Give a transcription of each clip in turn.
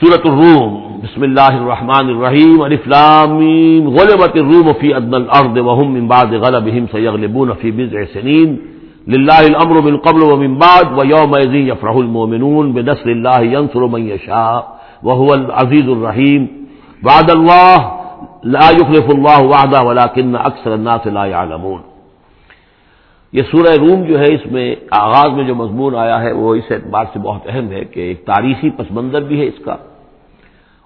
سورت الروم. بسم اللہ الرحمن الرحیم الفلامیم غلبت الروم فی ادن الأرض وهم من بعد غلبهم سيغلبون في بضع سنين. لله الأمر من قبل ومن بعد ويومئذ يفرح المؤمنون. بنصر الله ينصر من يشاء وهو العزيز الرحيم. بعد الله لا يخلف الله وعده ولكن اکثر الناس لا يعلمون. یہ سورہ روم جو ہے، اس میں آغاز میں جو مضمون آیا ہے، وہ اس اعتبار سے بہت اہم ہے کہ ایک تاریخی پس منظر بھی ہے اس کا۔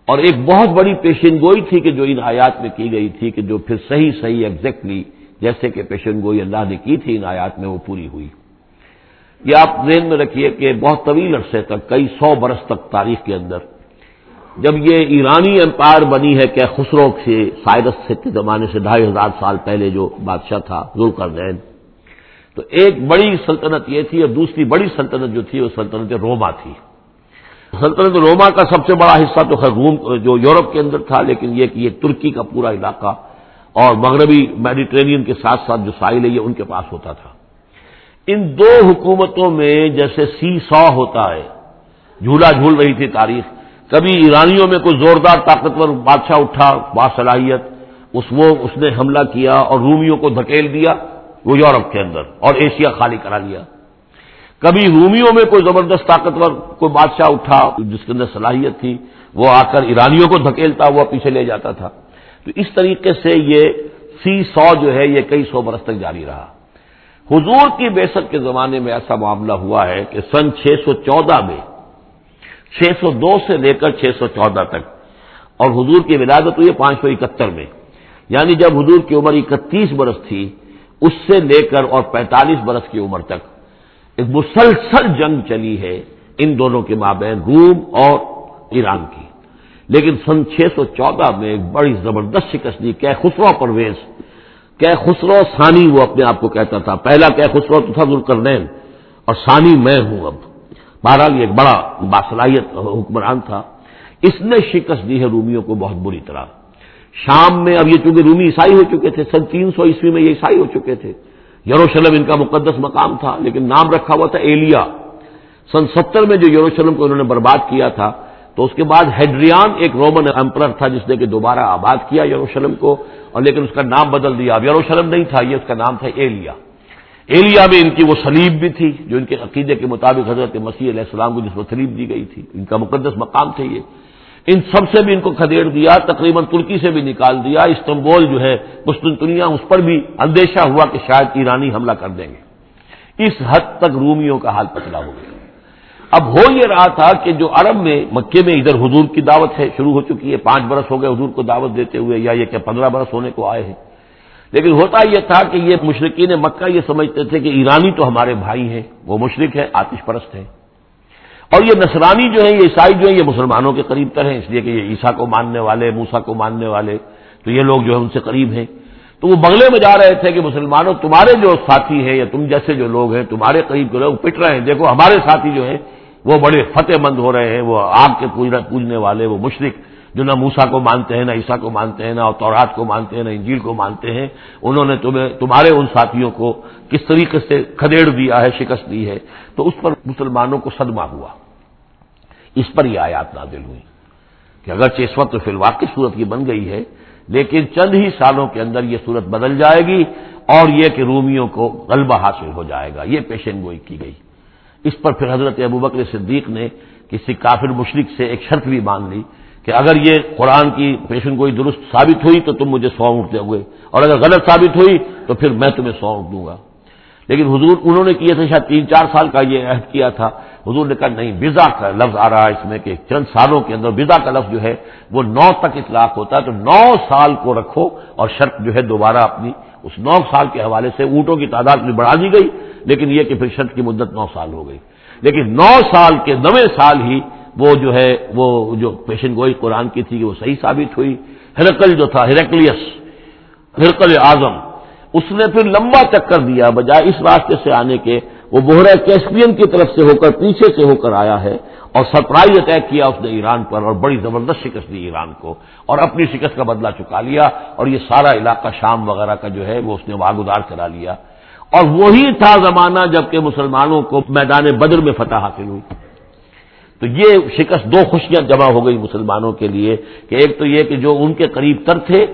اور ایک بہت بڑی پیشن گوئی تھی کہ جو ان آیات میں کی گئی تھی کہ جو پھر صحیح صحیح ایگزیکٹلی جیسے کہ پیشن گوئی اللہ نے کی تھی ان آیات میں، وہ پوری ہوئی۔ یہ آپ ذہن میں رکھیے کہ بہت طویل عرصے تک، کئی سو برس تک تاریخ کے اندر، جب یہ ایرانی امپائر بنی ہے کہ خسرو سے سائرس سے کے زمانے سے ڈھائی ہزار سال پہلے جو بادشاہ تھا ضرور کر تو ایک بڑی سلطنت یہ تھی اور دوسری بڑی سلطنت جو تھی وہ سلطنت روما تھی۔ سلطنت روما کا سب سے بڑا حصہ تو خیر روم جو یورپ کے اندر تھا، لیکن یہ کہ یہ ترکی کا پورا علاقہ اور مغربی میڈیٹرینین کے ساتھ ساتھ جو ساحل ہے، یہ ان کے پاس ہوتا تھا۔ ان دو حکومتوں میں جیسے سی سو ہوتا ہے، جھولا جھول رہی تھی تاریخ۔ کبھی ایرانیوں میں کوئی زوردار طاقتور بادشاہ اٹھا باصلاحیت اس وہ، اس نے حملہ کیا اور رومیوں کو دھکیل دیا۔ وہ یورپ کے اندر اور ایشیا خالی کرا لیا۔ کبھی رومیوں میں کوئی زبردست طاقتور، کوئی بادشاہ اٹھا جس کے اندر صلاحیت تھی، وہ آ کر ایرانیوں کو دھکیلتا ہوا پیچھے لے جاتا تھا۔ تو اس طریقے سے یہ سی سو جو ہے، یہ کئی سو برس تک جاری رہا۔ حضور کی بیست کے زمانے میں ایسا معاملہ ہوا ہے کہ سن چھ سو چودہ میں، چھ سو دو سے لے کر چھ سو چودہ تک، اور حضور کی ولادت ہوئی پانچ سو اکہتر میں۔ یعنی جب حضور کی عمر اکتیس برس تھی اس سے لے کر اور پینتالیس برس کی عمر تک ایک مسلسل جنگ چلی ہے ان دونوں کے مابین روم اور ایران کی۔ لیکن سن چھ سو چودہ میں ایک بڑی زبردست شکست دی کہ خسرو پرویز۔ کہ خسرو ثانی وہ اپنے آپ کو کہتا تھا۔ پہلا کہ خسرو تو تھا ذوالکرنین اور ثانی میں ہوں اب۔ بہرحال یہ ایک بڑا باصلاحیت حکمران تھا۔ اس نے شکست دی ہے رومیوں کو بہت بری طرح۔ شام میں اب یہ چونکہ رومی عیسائی ہو چکے تھے، سن تین سو عیسوی میں یہ عیسائی ہو چکے تھے۔ یروشلم ان کا مقدس مقام تھا، لیکن نام رکھا ہوا تھا ایلیا۔ سن ستر میں جو یروشلم کو انہوں نے برباد کیا تھا، تو اس کے بعد ہیڈریان ایک رومن امپرر تھا جس نے کہ دوبارہ آباد کیا یروشلم کو، اور لیکن اس کا نام بدل دیا۔ اب یروشلم نہیں تھا، یہ اس کا نام تھا ایلیا۔ ایلیا میں ان کی وہ سلیب بھی تھی، جو ان کے عقیدے کے مطابق حضرت مسیح علیہ السلام کو جس میں سلیب دی گئی تھی۔ ان کا مقدس مقام تھا یہ۔ ان سب سے بھی ان کو کھدیڑ دیا، تقریباً ترکی سے بھی نکال دیا، استنبول جو ہے، قسطنطنیہ، اس پر بھی اندیشہ ہوا کہ شاید ایرانی حملہ کر دیں گے۔ اس حد تک رومیوں کا حال پتلا ہو گیا۔ اب ہو یہ رہا تھا کہ جو عرب میں، مکے میں ادھر حضور کی دعوت ہے، شروع ہو چکی ہے، پانچ برس ہو گئے حضور کو دعوت دیتے ہوئے، یا یہ کہ پندرہ برس ہونے کو آئے ہیں۔ لیکن ہوتا یہ تھا کہ یہ مشرقین مکہ یہ سمجھتے تھے کہ ایرانی تو ہمارے بھائی ہیں، وہ مشرق ہے آتش پرست ہیں۔ اور یہ نصرانی جو ہیں، یہ عیسائی جو ہیں، یہ مسلمانوں کے قریب تر ہیں، اس لیے کہ یہ عیسیٰ کو ماننے والے موسا کو ماننے والے، تو یہ لوگ جو ہے ان سے قریب ہیں۔ تو وہ بغلے میں جا رہے تھے کہ مسلمانوں، تمہارے جو ساتھی ہیں یا تم جیسے جو لوگ ہیں، تمہارے قریب جو لوگ پٹ رہے ہیں۔ دیکھو، ہمارے ساتھی جو ہیں، وہ بڑے فتح مند ہو رہے ہیں، وہ آگ کے پوجنے والے، وہ مشرق جو نہ موسا کو مانتے ہیں، نہ عیسیٰ کو مانتے ہیں، نہ تورات کو مانتے ہیں، نہ انجیل کو مانتے ہیں، انہوں نے تمہیں، تمہارے ان ساتھیوں کو کس طریقے سے کھدیڑ دیا ہے، شکست دی ہے، تو اس پر مسلمانوں کو صدمہ ہوا۔ اس پر یہ آیات نازل ہوئی کہ اگرچہ اس وقت فی الواقع صورت یہ بن گئی ہے، لیکن چند ہی سالوں کے اندر یہ صورت بدل جائے گی اور یہ کہ رومیوں کو غلبہ حاصل ہو جائے گا۔ یہ پیشن گوئی کی گئی۔ اس پر پھر حضرت ابوبکر صدیق نے کسی کافر مشرق سے ایک شرط بھی مان لی کہ اگر یہ قرآن کی پیشن گوئی درست ثابت ہوئی تو تم مجھے سو اونٹ ہوئے۔ اور اگر غلط ثابت ہوئی تو پھر میں تمہیں سو اونٹ دوں گا۔ لیکن حضور، انہوں نے کیا تھا شاید تین چار سال کا یہ عہد کیا تھا۔ حضور نے کہا، نہیں بزا کا لفظ آ رہا ہے اس میں کہ چند سالوں کے اندر بزا کا لفظ جو ہے وہ نو تک اطلاق ہوتا ہے۔ تو نو سال کو رکھو اور شرط جو ہے دوبارہ اپنی اس نو سال کے حوالے سے اونٹوں کی تعداد بھی بڑھا دی گئی۔ لیکن یہ کہ پھر شرط کی مدت نو سال ہو گئی۔ لیکن نو سال کے نویں سال ہی وہ جو ہے، وہ جو پیشن گوئی قرآن کی تھی وہ صحیح ثابت ہوئی۔ ہرکل جو تھا ہرکلیس ہرکل اعظم، اس نے پھر لمبا چکر دیا بجائے اس راستے سے آنے کے۔ وہ بحرہ کیسپین کی طرف سے ہو کر، پیچھے سے ہو کر آیا ہے اور سرپرائز اٹیک کیا اس نے ایران پر اور بڑی زبردست شکست دی ایران کو اور اپنی شکست کا بدلہ چکا لیا اور یہ سارا علاقہ شام وغیرہ کا جو ہے، وہ اس نے واگودار کرا لیا۔ اور وہی تھا زمانہ جبکہ مسلمانوں کو میدان بدر میں فتح حاصل ہوئی۔ تو یہ شکست دو خوشیاں جمع ہو گئی مسلمانوں کے لیے کہ ایک تو یہ کہ جو ان کے قریب تر تھے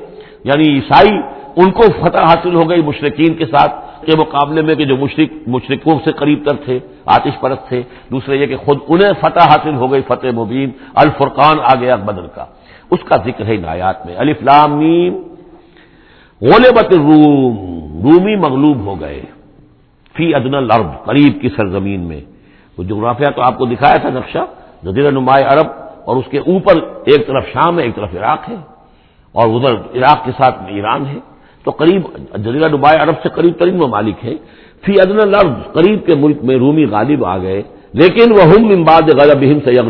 یعنی عیسائی، ان کو فتح حاصل ہو گئی مشرقین کے ساتھ کے مقابلے میں کہ جو مشرق مشرقوں سے قریب تر تھے، آتش پرست تھے۔ دوسرے یہ کہ خود انہیں فتح حاصل ہو گئی فتح مبین، الفرقان آ گیا بدر کا۔ اس کا ذکر ہے نایات میں۔ الفلامیم غلبت روم رومی مغلوب ہو گئے۔ فی ادن العرب قریب کی سرزمین میں۔ وہ جغرافیہ تو آپ کو دکھایا تھا نقشہ جزیرہ نمایاں عرب اور اس کے اوپر ایک طرف شام ہے، ایک طرف عراق ہے، اور ادھر عراق کے ساتھ ایران ہے۔ تو قریب جزیرہ نمایاں عرب سے قریب ترین ممالک ہے۔ فی ادن العرب قریب کے ملک میں رومی غالب آ گئے۔ لیکن وہ ہم امباد غلب سے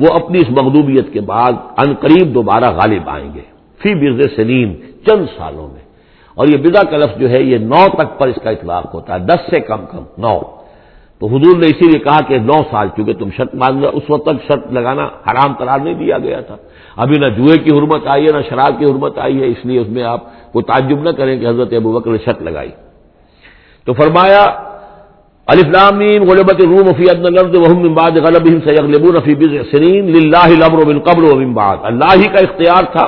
وہ اپنی اس مغلوبیت کے بعد ان قریب دوبارہ غالب آئیں گے۔ فی برز سلیم چند سالوں میں۔ اور یہ بدا کا لفظ جو ہے، یہ نو تک پر اس کا اطلاق ہوتا ہے، دس سے کم کم نو۔ تو حضور نے اسی لیے کہا کہ نو سال چونکہ تم شرط مان اس وقت تک شرط لگانا حرام قرار نہیں دیا گیا تھا۔ ابھی نہ جوئے کی حرمت آئی ہے، نہ شراب کی حرمت آئی ہے، اس لیے اس میں آپ کو تعجب نہ کریں کہ حضرت ابو بکر نے شرط لگائی۔ تو فرمایا الفلامین غلبت روم فی الارض وهم من بعد غلبهم سيغلبون في بضع سنين لله الامر من قبل ومن بعد۔ اللہ ہی کا اختیار تھا،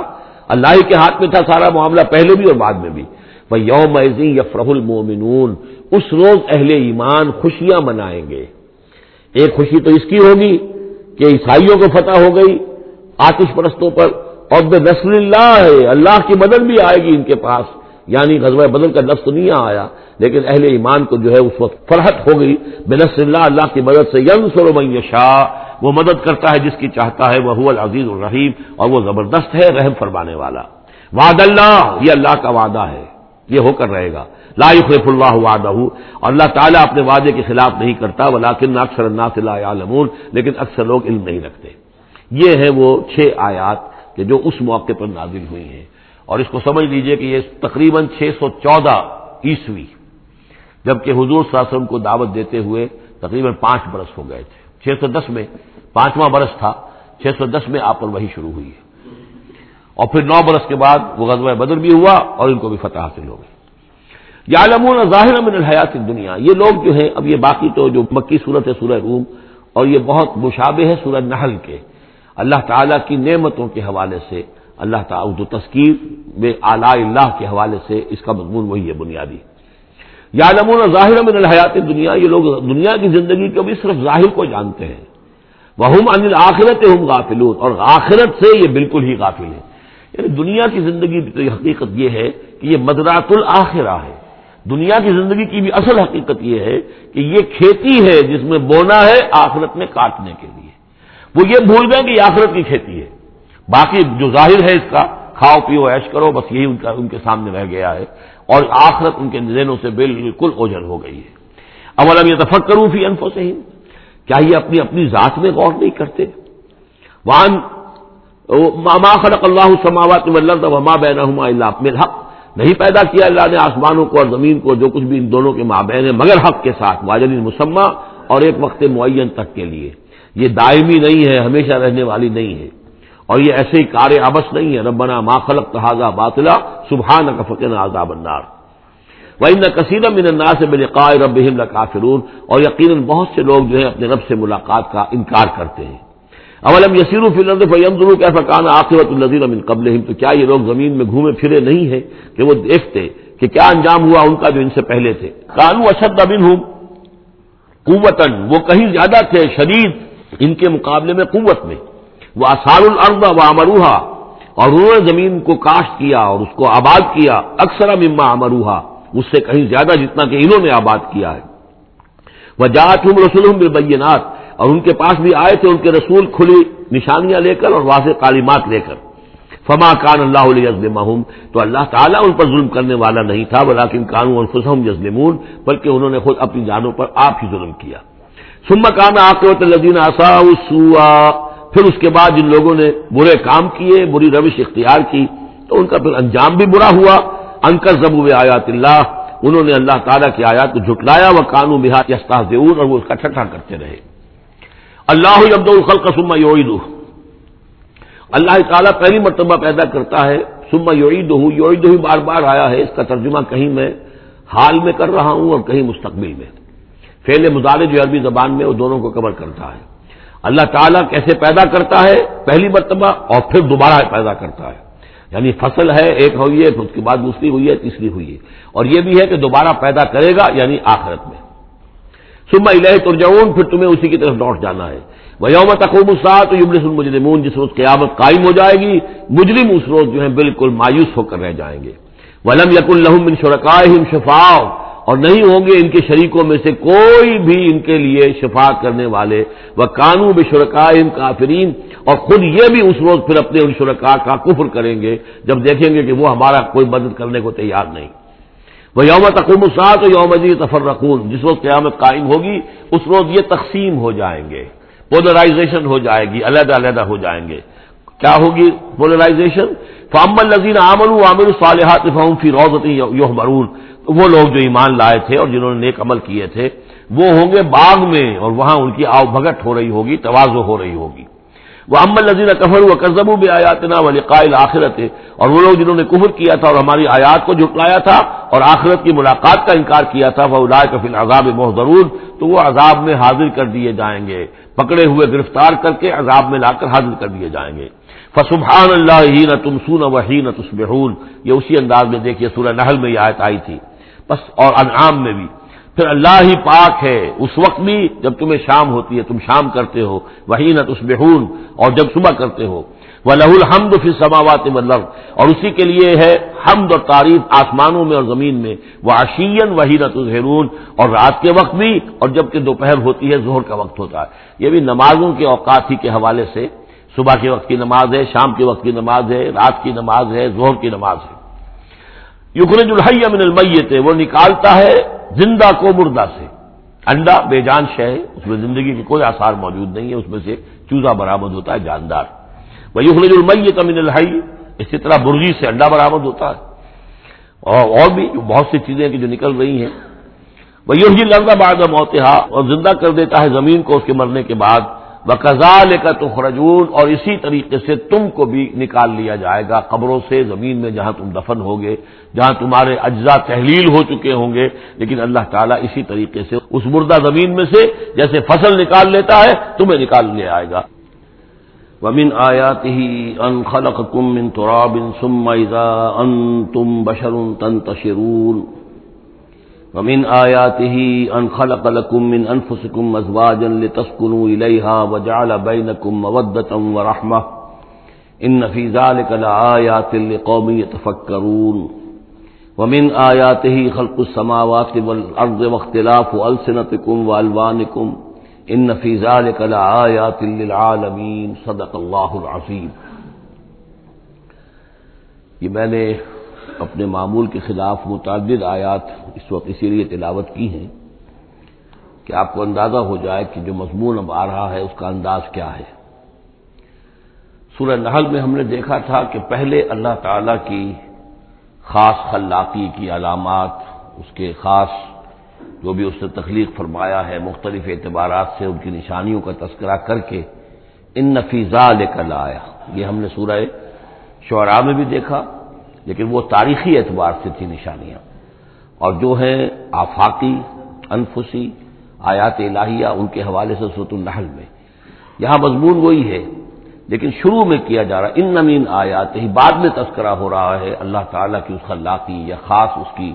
اللہ ہی کے ہاتھ میں تھا سارا معاملہ پہلے بھی اور بعد میں بھی۔ یوم یفرح المومنون اس روز اہل ایمان خوشیاں منائیں گے۔ ایک خوشی تو اس کی ہوگی کہ عیسائیوں کو فتح ہو گئی آتش پرستوں پر اور بے نسل اللہ ہے، اللہ کی مدد بھی آئے گی ان کے پاس۔ یعنی غزوہ بدل کا لفظ نہیں آیا، لیکن اہل ایمان کو جو ہے اس وقت فرحت ہو گئی۔ بے نسل اللہ اللہ کی مدد سے یم سر شاہ وہ مدد کرتا ہے جس کی چاہتا ہے، وہ العزیز الرحیم اور وہ زبردست ہے رحم فرمانے والا۔ وعد اللہ، یہ اللہ کا وعدہ ہے، یہ ہو کر رہے گا۔ لا يخلف اللہ وعدہ. اور اللہ تعالیٰ اپنے وعدے کے خلاف نہیں کرتا، ولیکن اکثر الناس لا يعلمون لیکن اکثر لوگ علم نہیں رکھتے. یہ ہے وہ چھ آیات کہ جو اس موقع پر نازل ہوئی ہیں. اور اس کو سمجھ لیجیے کہ یہ تقریباً چھ سو چودہ عیسوی، جبکہ حضور صلی اللہ علیہ وسلم کو دعوت دیتے ہوئے تقریباً پانچ برس ہو گئے تھے. چھ سو دس میں، پانچواں برس تھا، چھ سو دس میں آپ پر وہی شروع ہوئی ہے. اور پھر نو برس کے بعد وہ غزوہ بدر بھی ہوا اور ان کو بھی فتح حاصل ہو گئی. یالمون ظاہر من الحیات دنیا یہ لوگ جو ہیں، اب یہ باقی تو جو مکی صورت ہے، سورہ روم، اور یہ بہت مشابہ ہے سورہ نحل کے۔ اللہ تعالیٰ کی نعمتوں کے حوالے سے، اللہ تعالیٰ جو تذکیر میں اعلی اللہ کے حوالے سے اس کا مضمون وہی ہے بنیادی۔ یالمون ظاہر من الحیات دنیا یہ لوگ دنیا کی زندگی کو بھی صرف ظاہر کو جانتے ہیں۔ وہ ہم انل آخرت ہم غافلون۔ اور آخرت سے یہ بالکل ہی غافل ہے یعنی دنیا کی زندگی کی حقیقت یہ ہے کہ یہ مدرات الآخرہ ہے۔ دنیا کی زندگی کی بھی اصل حقیقت یہ ہے کہ یہ کھیتی ہے جس میں بونا ہے آخرت میں کاٹنے کے لیے۔ وہ یہ بھول گئے کہ یہ آخرت کی کھیتی ہے۔ باقی جو ظاہر ہے اس کا، کھاؤ پیو ایش کرو، بس یہی ان کا، ان کے سامنے رہ گیا ہے۔ اور آخرت ان کے ذہنوں سے بالکل اوجل ہو گئی ہے۔ اول اب یہ تفق کروں فی انفوں سے ہی کیا یہ اپنی اپنی ذات میں غور نہیں کرتے؟ وہاں خلق اللہ سماوات وما بینہما الا بالحق نہیں پیدا کیا اللہ نے آسمانوں کو اور زمین کو، جو کچھ بھی ان دونوں کے مابین ہے مگر حق کے ساتھ واجل مسمہ اور ایک وقت معین تک کے لیے۔ یہ دائمی نہیں ہے، ہمیشہ رہنے والی نہیں ہے۔ اور یہ ایسے ہی کار آبس نہیں ہے، ربنا ما خلق تحاظہ باطلا سبحان کا فقن آزاب النار۔ وہ ان کثیر من النا سے میرے رب کافرون اور یقیناً بہت سے لوگ جو ہے اپنے رب سے ملاقات کا انکار کرتے ہیں۔ اولم یسیرو یسیر فیم ضرور کیسا کان آخرت النظیر امن قبل تو کیا یہ لوگ زمین میں گھومے پھرے نہیں ہیں کہ وہ دیکھتے کہ کیا انجام ہوا ان کا جو ان سے پہلے تھے؟ کانو اشد ابن ہوں قوتن وہ کہیں زیادہ تھے، شدید ان کے مقابلے میں قوت میں۔ وہ آسار الرد و امروہا اور انہوں نے زمین کو کاشت کیا اور اس کو آباد کیا، اکثر مما امروہا اس سے کہیں زیادہ جتنا کہ انہوں نے آباد کیا ہے۔ وہ جات ہوں رسول بالبینات اور ان کے پاس بھی آئے تھے، ان کے رسول کھلی نشانیاں لے کر اور واضح تعلیمات لے کر۔ فما کان اللہ علیہ تو اللہ تعالیٰ ان پر ظلم کرنے والا نہیں تھا بلاکن قانون اور خسم یزلمون بلکہ انہوں نے خود اپنی جانوں پر آپ ہی ظلم کیا۔ سما کان آقوت الدین آسا پھر اس کے بعد جن لوگوں نے برے کام کیے، بری روش اختیار کی، تو ان کا پھر انجام بھی برا ہوا۔ انکر زبو آیات اللہ۔ انہوں نے اللہ تعالیٰ کی آیات کو جھٹلایا۔ وہ قانون بہار یستاح اور وہ اس کا ٹھٹھا کرتے رہے۔ اللہ عبد الخل کا سما یوعید اللہ تعالیٰ پہلی مرتبہ پیدا کرتا ہے سما یوعید ہوں یوعید ہی بار بار آیا ہے، اس کا ترجمہ کہیں میں حال میں کر رہا ہوں اور کہیں مستقبل میں۔ فیل مظاہرے جو عربی زبان میں، وہ دونوں کو کور کرتا ہے۔ اللہ تعالیٰ کیسے پیدا کرتا ہے؟ پہلی مرتبہ اور پھر دوبارہ پیدا کرتا ہے۔ یعنی فصل ہے، ایک ہوئی ہے اس کے بعد دوسری ہوئی ہے، تیسری ہوئی ہے۔ اور یہ بھی ہے کہ دوبارہ پیدا کرے گا یعنی آخرت میں۔ سما الہ ترجعون، پھر تمہیں اسی کی طرف لوٹ جانا ہے۔ وہ یوم تقوم سات یبلس المجرمون، جس روز قیامت قائم ہو جائے گی، مجرم اس روز جو ہے بالکل مایوس ہو کر رہ جائیں گے۔ ولم یق الحم بن شرکا شفاؤ اور نہیں ہوں گے ان کے شریکوں میں سے کوئی بھی ان کے لیے شفاعت کرنے والے۔ وہ قانون بے کافرین، اور خود یہ بھی اس روز پھر اپنے ان شرکا کا کفر کریں گے، جب دیکھیں گے کہ وہ ہمارا کوئی مدد کرنے کو تیار نہیں۔ وہ یوم تقوم سات یوم جی تفر جس روز قیامت قائم ہوگی، اس روز یہ تقسیم ہو جائیں گے پولرائزیشن ہو جائے گی، علیحدہ علیحدہ ہو جائیں گے۔ کیا ہوگی پولرائزیشن فام الزین عامر عامر صالحات فہم فی روزت یوہ مرون وہ لوگ جو ایمان لائے تھے اور جنہوں نے نیک عمل کیے تھے، وہ ہوں گے باغ میں اور وہاں ان کی آؤ بھگت ہو رہی ہوگی توازو ہو رہی ہوگی۔ وہ امل نذیر کفر و کرزب بھی آیات نا ولی قائل آخرت اور وہ لوگ جنہوں نے کفر کیا تھا اور ہماری آیات کو جٹلایا تھا اور آخرت کی ملاقات کا انکار کیا تھا وہ ادا کفیل عذاب بہت ضرور تو وہ عذاب میں حاضر کر دیے جائیں گے، پکڑے ہوئے گرفتار کر کے عذاب میں لا کر حاضر کر دیے جائیں گے۔ فسبحان اللہ ہی نہ تم سون وہی نہ یہ اسی انداز میں دیکھیے، سورہ نحل میں یہ آیت آئی تھی۔ بس اور انعام میں بھی۔ پھر اللہ ہی پاک ہے۔ اس وقت بھی جب تمہیں شام ہوتی ہے، تم شام کرتے ہو۔ وہی نہ تسبحون اور جب صبح کرتے ہو۔ وہ لہ الحمد پھر سماوات مطلب اور اسی کے لیے ہے حمد اور تعریف آسمانوں میں اور زمین میں۔ وہ اشین وہی نہ تظہرون، اور رات کے وقت بھی، اور جبکہ دوپہر ہوتی ہے زہر کا وقت ہوتا ہے۔ یہ بھی نمازوں کے اوقات ہی کے حوالے سے۔ صبح کے وقت کی نماز ہے، شام کے وقت کی نماز ہے، رات کی نماز ہے زہر کی نماز ہے۔ یقرج الحی من المیت، وہ نکالتا ہے زندہ کو مردہ سے۔ انڈا بے جان شہ ہے، اس میں زندگی کے کوئی آثار موجود نہیں ہے، اس میں سے چوزا برآمد ہوتا ہے، جاندار۔ وہ یخرج المیت من الحی، اسی طرح برغی سے انڈا برآمد ہوتا ہے۔ اور اور بھی بہت سی چیزیں جو نکل رہی ہیں۔ وہ یوہی لگا بعد موتحا اور زندہ کر دیتا ہے زمین کو اس کے مرنے کے بعد۔ بقضا لے کر تو اور اسی طریقے سے تم کو بھی نکال لیا جائے گا قبروں سے، زمین میں جہاں تم دفن ہوگے، جہاں تمہارے اجزاء تحلیل ہو چکے ہوں گے۔ لیکن اللہ تعالیٰ اسی طریقے سے اس مردہ زمین میں سے جیسے فصل نکال لیتا ہے، تمہیں نکال لیا آئے گا۔ ومن آیات ہی ان خلق کم من تراب ثم اذا انتم بشر تنتشرون ومن آياته أن خلق لكم من أنفسكم أزواجا لتسكنوا إليها وجعل بينكم مودة ورحمة إن في ذلك لآيات لقوم يتفكرون ومن آياته خلق السماوات والأرض واختلاف ألسنتكم وألوانكم إن في ذلك لآيات للعالمين صدق الله العظيم. یہ میں نے اپنے معمول کے خلاف متعدد آیات اس وقت اسی لیے تلاوت کی ہیں کہ آپ کو اندازہ ہو جائے کہ جو مضمون اب آ رہا ہے اس کا انداز کیا ہے۔ سورہ نحل میں ہم نے دیکھا تھا کہ پہلے اللہ تعالی کی خاص خلاقی کی علامات، اس کے خاص جو بھی اس نے تخلیق فرمایا ہے، مختلف اعتبارات سے ان کی نشانیوں کا تذکرہ کر کے ان نفیزہ لے کر آیا یہ ہم نے سورہ شعراء میں بھی دیکھا۔ لیکن وہ تاریخی اعتبار سے تھی نشانیاں۔ اور جو ہیں آفاقی، انفسی، آیات الہیہ، ان کے حوالے سے صوت النحل میں۔ یہاں مضمون وہی ہے۔ لیکن شروع میں کیا جا رہا ان نمین آیات ہی بعد میں تذکرہ ہو رہا ہے اللہ تعالیٰ کی اس خلاقی یا خاص اس کی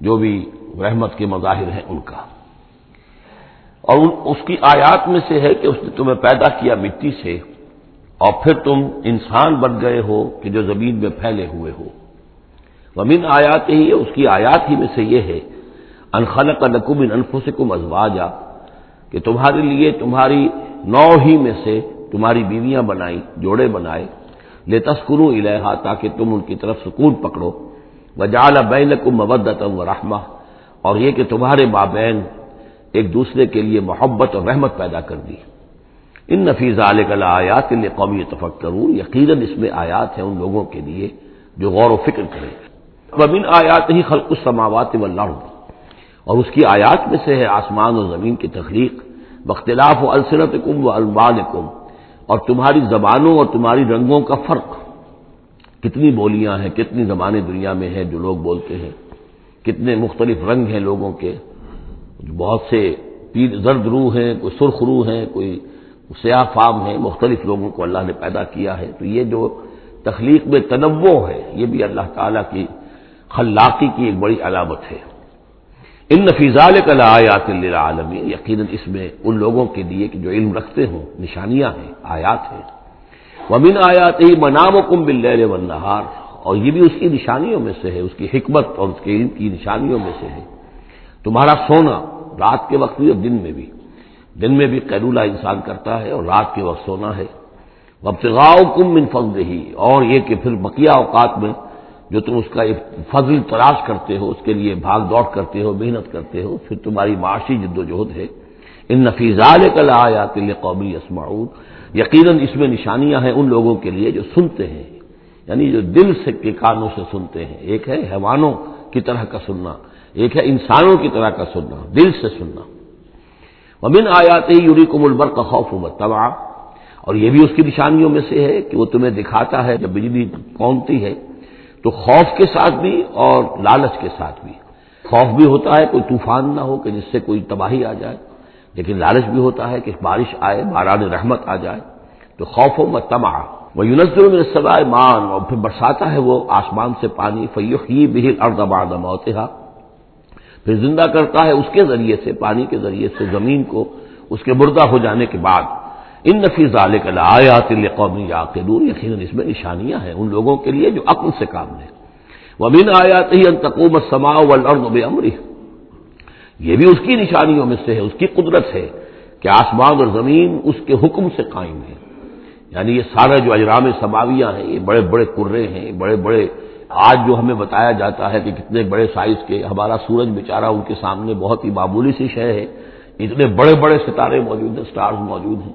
جو بھی رحمت کے مظاہر ہیں ان کا۔ اور اس کی آیات میں سے ہے کہ اس نے تمہیں پیدا کیا مٹی سے۔ اور پھر تم انسان بن گئے ہو کہ جو زمین میں پھیلے ہوئے ہو۔ ومن آیات ہی اس کی آیات ہی میں سے یہ ہے انخل کا نقم ان انفوں کم ازواجا، کہ تمہارے لیے تمہاری نو ہی میں سے تمہاری بیویاں بنائی، جوڑے بنائے۔ لے تسکروں الحا تاکہ تم ان کی طرف سکون پکڑو۔ وجال بین کم و رحمہ، اور یہ کہ تمہارے مابین ایک دوسرے کے لیے محبت اور رحمت پیدا کر دی۔ ان نفیز علیہ آیات کے لیے قومی تفق کروں یقیناً اس میں آیات ہیں ان لوگوں کے لیے جو غور و فکر کریں۔ ومن آیات ہی خلق السماوات والارض، اور اس کی آیات میں سے ہے آسمان و زمین کی تخلیق بختلاف و السرت کم و البال اور تمہاری زبانوں اور تمہاری رنگوں کا فرق۔ کتنی بولیاں ہیں، کتنی زبانیں دنیا میں ہیں جو لوگ بولتے ہیں، کتنے مختلف رنگ ہیں لوگوں کے۔ بہت سے زرد روح ہیں، کوئی سرخ روح ہیں، کوئی سیاہ فام ہیں، مختلف لوگوں کو اللہ نے پیدا کیا ہے۔ تو یہ جو تخلیق میں تنوع ہے، یہ بھی اللہ تعالیٰ کی خلاقی کی ایک بڑی علامت ہے۔ ان نفیزال کلا آیات عالمی یقیناً اس میں ان لوگوں کے لیے کہ جو علم رکھتے ہوں، نشانیاں ہیں، آیات ہیں۔ ومن آیات ہی منام و کم بل ونہار اور یہ بھی اس کی نشانیوں میں سے ہے، اس کی حکمت اور اس کے علم کی نشانیوں میں سے ہے۔ تمہارا سونا رات کے وقت بھی اور دن میں بھی۔ دن میں بھی قیرولہ انسان کرتا ہے اور رات کے وقت سونا ہے۔ وبتغاؤ کم من فضل ہی اور یہ کہ پھر بقیہ اوقات میں جو تم اس کا فضل تلاش کرتے ہو، اس کے لیے بھاگ دوڑ کرتے ہو، محنت کرتے ہو، پھر تمہاری معاشی جد و جہد ہے۔ ان نفیزال کل آیات قومی اسماعود یقیناً اس میں نشانیاں ہیں ان لوگوں کے لیے جو سنتے ہیں یعنی جو دل سے کے کانوں سے سنتے ہیں۔ ایک ہے حیوانوں کی طرح کا سننا، ایک ہے انسانوں کی طرح کا سننا، دل سے سننا۔ ومن آیات یوری کو ملبر کا خوف تباہ اور یہ بھی اس کی نشانیوں میں سے ہے کہ وہ تمہیں دکھاتا ہے جب بجلی کونتی ہے تو خوف کے ساتھ بھی اور لالچ کے ساتھ بھی. خوف بھی ہوتا ہے کوئی طوفان نہ ہو کہ جس سے کوئی تباہی آ جائے، لیکن لالچ بھی ہوتا ہے کہ بارش آئے، باران رحمت آ جائے، تو خوف و متما وہ یونزر میں سوائے مان اور پھر برساتا ہے وہ آسمان سے پانی. فیوخ ہی بہل اردباد موتحا پھر زندہ کرتا ہے اس کے ذریعے سے، پانی کے ذریعے سے، زمین کو اس کے مردہ ہو جانے کے بعد۔ ان نفیز علیہ آیات قومی یا یقیناً اس میں نشانیاں ہیں ان لوگوں کے لیے جو عقل سے کام لیں۔ وہ بن آیات ہی ان تقوم سما بے امری یہ بھی اس کی نشانیوں میں سے ہے، اس کی قدرت ہے کہ آسمان اور زمین اس کے حکم سے قائم ہے یعنی یہ سارا جو اجرام سماویاں ہیں، یہ بڑے بڑے کرے ہیں، بڑے بڑے آج جو ہمیں بتایا جاتا ہے کہ کتنے بڑے سائز کے ہمارا سورج بیچارہ ان کے سامنے بہت ہی معمولی سی شے ہے، اتنے بڑے بڑے ستارے موجود ہیں سٹارز موجود ہیں۔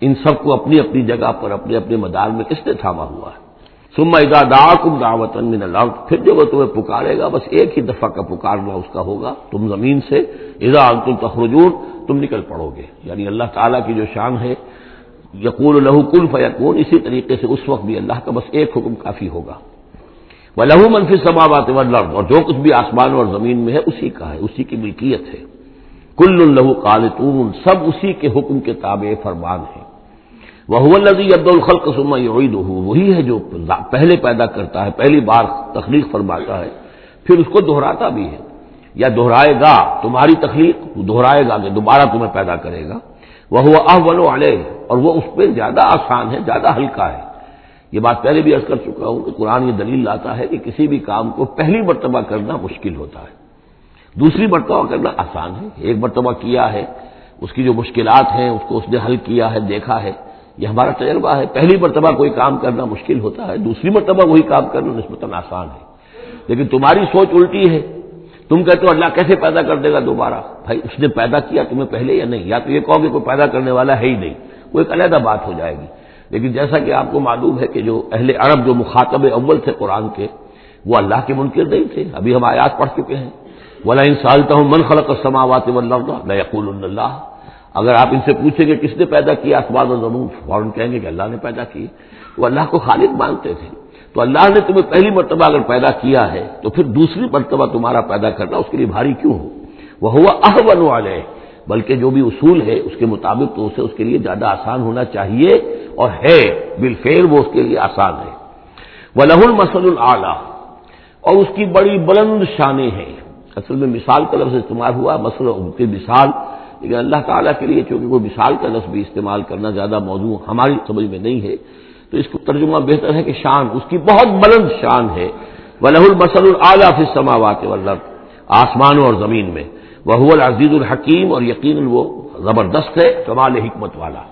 ان سب کو اپنی اپنی جگہ پر، اپنے اپنے مدار میں کس نے تھاما ہوا ہے۔ سما ادا دا کم دعوت من اللہ پھر جب وہ تمہیں پکارے گا، بس ایک ہی دفعہ کا پکارنا اس کا ہوگا، تم زمین سے ادا تم تخرجون، تم نکل پڑو گے۔ یعنی اللہ تعالیٰ کی جو شان ہے، یقول لہو کل فیقون اسی طریقے سے اس وقت بھی اللہ کا بس ایک حکم کافی ہوگا۔ وہ لہو منفی سماوات اور جو کچھ بھی آسمان اور زمین میں ہے، اسی کا ہے، اسی کی ملکیت ہے۔ کل الہو کالتون سب اسی کے حکم کے تابع فرمان ہیں۔ وہ الزی عبد الخلق سما عید وہی ہے جو پہلے پیدا کرتا ہے، پہلی بار تخلیق فرماتا ہے۔ پھر اس کو دہراتا بھی ہے۔ یا دہرائے گا، تمہاری تخلیق دہرائے گا کہ دوبارہ تمہیں پیدا کرے گا۔ وہ اول علیہ اور وہ اس پہ زیادہ آسان ہے، زیادہ ہلکا ہے۔ یہ بات پہلے بھی عرض کر چکا ہوں کہ قرآن یہ دلیل لاتا ہے کہ کسی بھی کام کو پہلی مرتبہ کرنا مشکل ہوتا ہے۔ دوسری مرتبہ کرنا آسان ہے۔ ایک مرتبہ کیا ہے، اس کی جو مشکلات ہیں، اس کو اس نے حل کیا ہے، دیکھا ہے۔ یہ ہمارا تجربہ ہے۔ پہلی مرتبہ کوئی کام کرنا مشکل ہوتا ہے، دوسری مرتبہ وہی کام کرنا نسبتاً آسان ہے۔ لیکن تمہاری سوچ الٹی ہے۔ تم کہتے ہو اللہ کیسے پیدا کر دے گا دوبارہ؟ بھائی، اس نے پیدا کیا تمہیں پہلے یا نہیں؟ یا تو یہ کہو کہ کوئی پیدا کرنے والا ہے ہی نہیں۔ وہ ایک علیحدہ بات ہو جائے گی۔ لیکن جیسا کہ آپ کو معلوم ہے کہ جو اہل عرب جو مخاطب اول تھے قرآن کے، وہ اللہ کے منکر نہیں تھے، ابھی ہم آیات پڑھ چکے ہیں۔ ولا ان سالتا ہوں من خلق سماوات یقول اللہ اگر آپ ان سے پوچھیں گے کس نے پیدا کیا، اخبار و زمون فوراً کہیں گے کہ اللہ نے پیدا کی۔ وہ اللہ کو خالد مانتے تھے۔ تو اللہ نے تمہیں پہلی مرتبہ اگر پیدا کیا ہے، تو پھر دوسری مرتبہ تمہارا پیدا کرنا اس کے لیے بھاری کیوں ہو؟ وہ ہوا احبن والے بلکہ جو بھی اصول ہے، اس کے مطابق تو اسے اس کے لیے زیادہ آسان ہونا چاہیے۔ اور ہے بالفیر وہ اس کے لیے آسان ہے. وہ لہ المسل العلیٰ اور اس کی بڑی بلند شانیں ہیں. اصل میں مثال کا لفظ استعمال ہوا مسل کی مثال، لیکن اللہ تعالیٰ کے لیے چونکہ کوئی مثال کا لفظ بھی استعمال کرنا زیادہ موضوع ہماری سمجھ میں نہیں ہے، تو اس کو ترجمہ بہتر ہے کہ شان، اس کی بہت بلند شان ہے. ولہ المسل العلیٰ سماوات ولب آسمانوں اور زمین میں. وہ العزیز الحکیم اور یقین وہ زبردست ہے، کمال حکمت والا.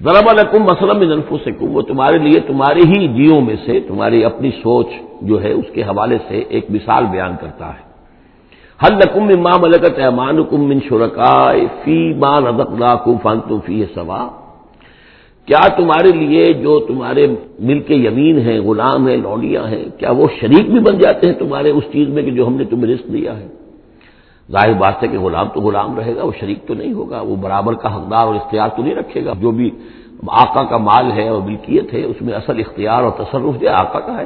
ضرب الحکم مسلم انفو سے وہ تمہارے لیے تمہارے ہی جیوں میں سے تمہاری اپنی سوچ جو ہے اس کے حوالے سے ایک مثال بیان کرتا ہے۔ حل لکم ماں ملکت امان کم من شرکا فی ماں رزق کم فن تو فی سوا۔ کیا تمہارے لیے جو تمہارے مل کے یمین ہیں، غلام ہیں لوڈیاں ہیں، کیا وہ شریک بھی بن جاتے ہیں تمہارے اس چیز میں کہ جو ہم نے تمہیں رزق دیا ہے؟ ظاہر بات ہے کہ غلام تو غلام رہے گا، وہ شریک تو نہیں ہوگا، وہ برابر کا حقدار اور اختیار تو نہیں رکھے گا۔ جو بھی آقا کا مال ہے اور ملکیت ہے، اس میں اصل اختیار اور تصرف جو آقا کا ہے۔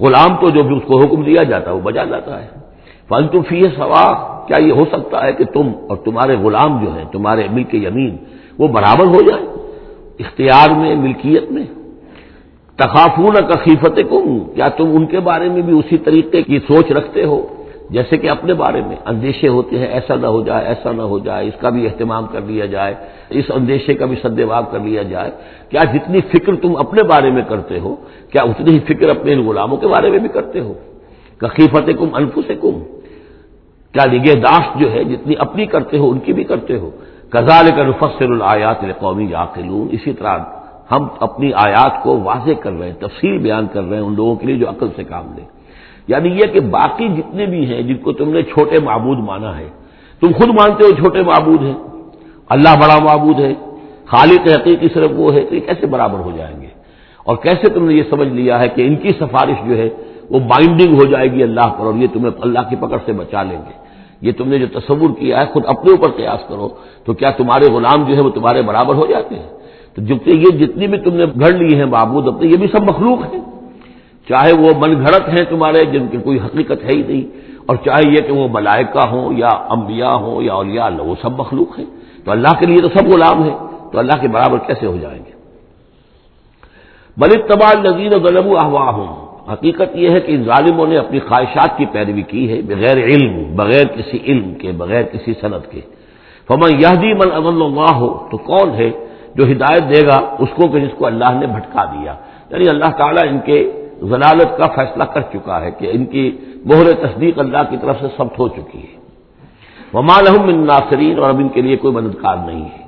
غلام تو جو بھی اس کو حکم دیا جاتا ہے، وہ بجا جاتا ہے۔ فی سوا کیا یہ ہو سکتا ہے کہ تم اور تمہارے غلام جو ہیں، تمہارے مل کے یمین، وہ برابر ہو جائے اختیار میں، ملکیت میں؟ تخافون کفیفت کم کیا تم ان کے بارے میں بھی اسی طریقے کی سوچ رکھتے ہو؟ جیسے کہ اپنے بارے میں اندیشے ہوتے ہیں، ایسا نہ ہو جائے، ایسا نہ ہو جائے، اس کا بھی اہتمام کر لیا جائے، اس اندیشے کا بھی سدباب کر لیا جائے۔ کیا جتنی فکر تم اپنے بارے میں کرتے ہو، کیا اتنی ہی فکر اپنے ان غلاموں کے بارے میں بھی کرتے ہو؟ کفیفت کم انفو سے کم کیا نگہداشت جو ہے، جتنی اپنی کرتے ہو، ان کی بھی کرتے ہو؟ کزال کا نفسر الآیات قومی یا اسی طرح ہم اپنی آیات کو واضح کر رہے ہیں، تفصیل بیان کر رہے ہیں ان لوگوں کے لیے جو عقل سے کام لیں۔ یعنی یہ کہ باقی جتنے بھی ہیں جن کو تم نے چھوٹے معبود مانا ہے، تم خود مانتے ہو چھوٹے معبود ہیں۔ اللہ بڑا معبود ہے، خالق حقیقی صرف وہ ہے، تو یہ کیسے برابر ہو جائیں گے؟ اور کیسے تم نے یہ سمجھ لیا ہے کہ ان کی سفارش جو ہے، وہ بائنڈنگ ہو جائے گی اللہ پر اور یہ تمہیں اللہ کی پکڑ سے بچا لیں گے۔ یہ تم نے جو تصور کیا ہے، خود اپنے اوپر قیاس کرو، تو کیا تمہارے غلام جو ہے وہ تمہارے برابر ہو جاتے ہیں؟ تو جب یہ جتنی بھی تم نے گھڑ لی ہیں معبود اپنے یہ بھی سب مخلوق ہیں۔ چاہے وہ من گھڑت ہیں تمہارے، جن کی کوئی حقیقت ہے ہی نہیں، اور چاہے یہ کہ وہ ملائکہ ہوں یا انبیاء ہوں یا اولیاء اللہ، وہ سب مخلوق ہیں۔ تو اللہ کے لیے تو سب غلام ہیں، تو اللہ کے برابر کیسے ہو جائیں گے؟ بل تبال نذیر غلب احوا ہوں حقیقت یہ ہے کہ ان ظالموں نے اپنی خواہشات کی پیروی کی ہے، بغیر علم، بغیر کسی علم کے، بغیر کسی صنعت کے۔ فمن یہدی من امن اللہ ہو تو کون ہے جو ہدایت دے گا؟ اس کو کہ جس کو اللہ نے بھٹکا دیا۔ یعنی اللہ تعالیٰ ان کے ضلالت کا فیصلہ کر چکا ہے کہ ان کی بہر تصدیق اللہ کی طرف سے سب ہو چکی ہے۔ وہ مالحم ناصرین اور اب ان کے لیے کوئی مددگار نہیں ہے۔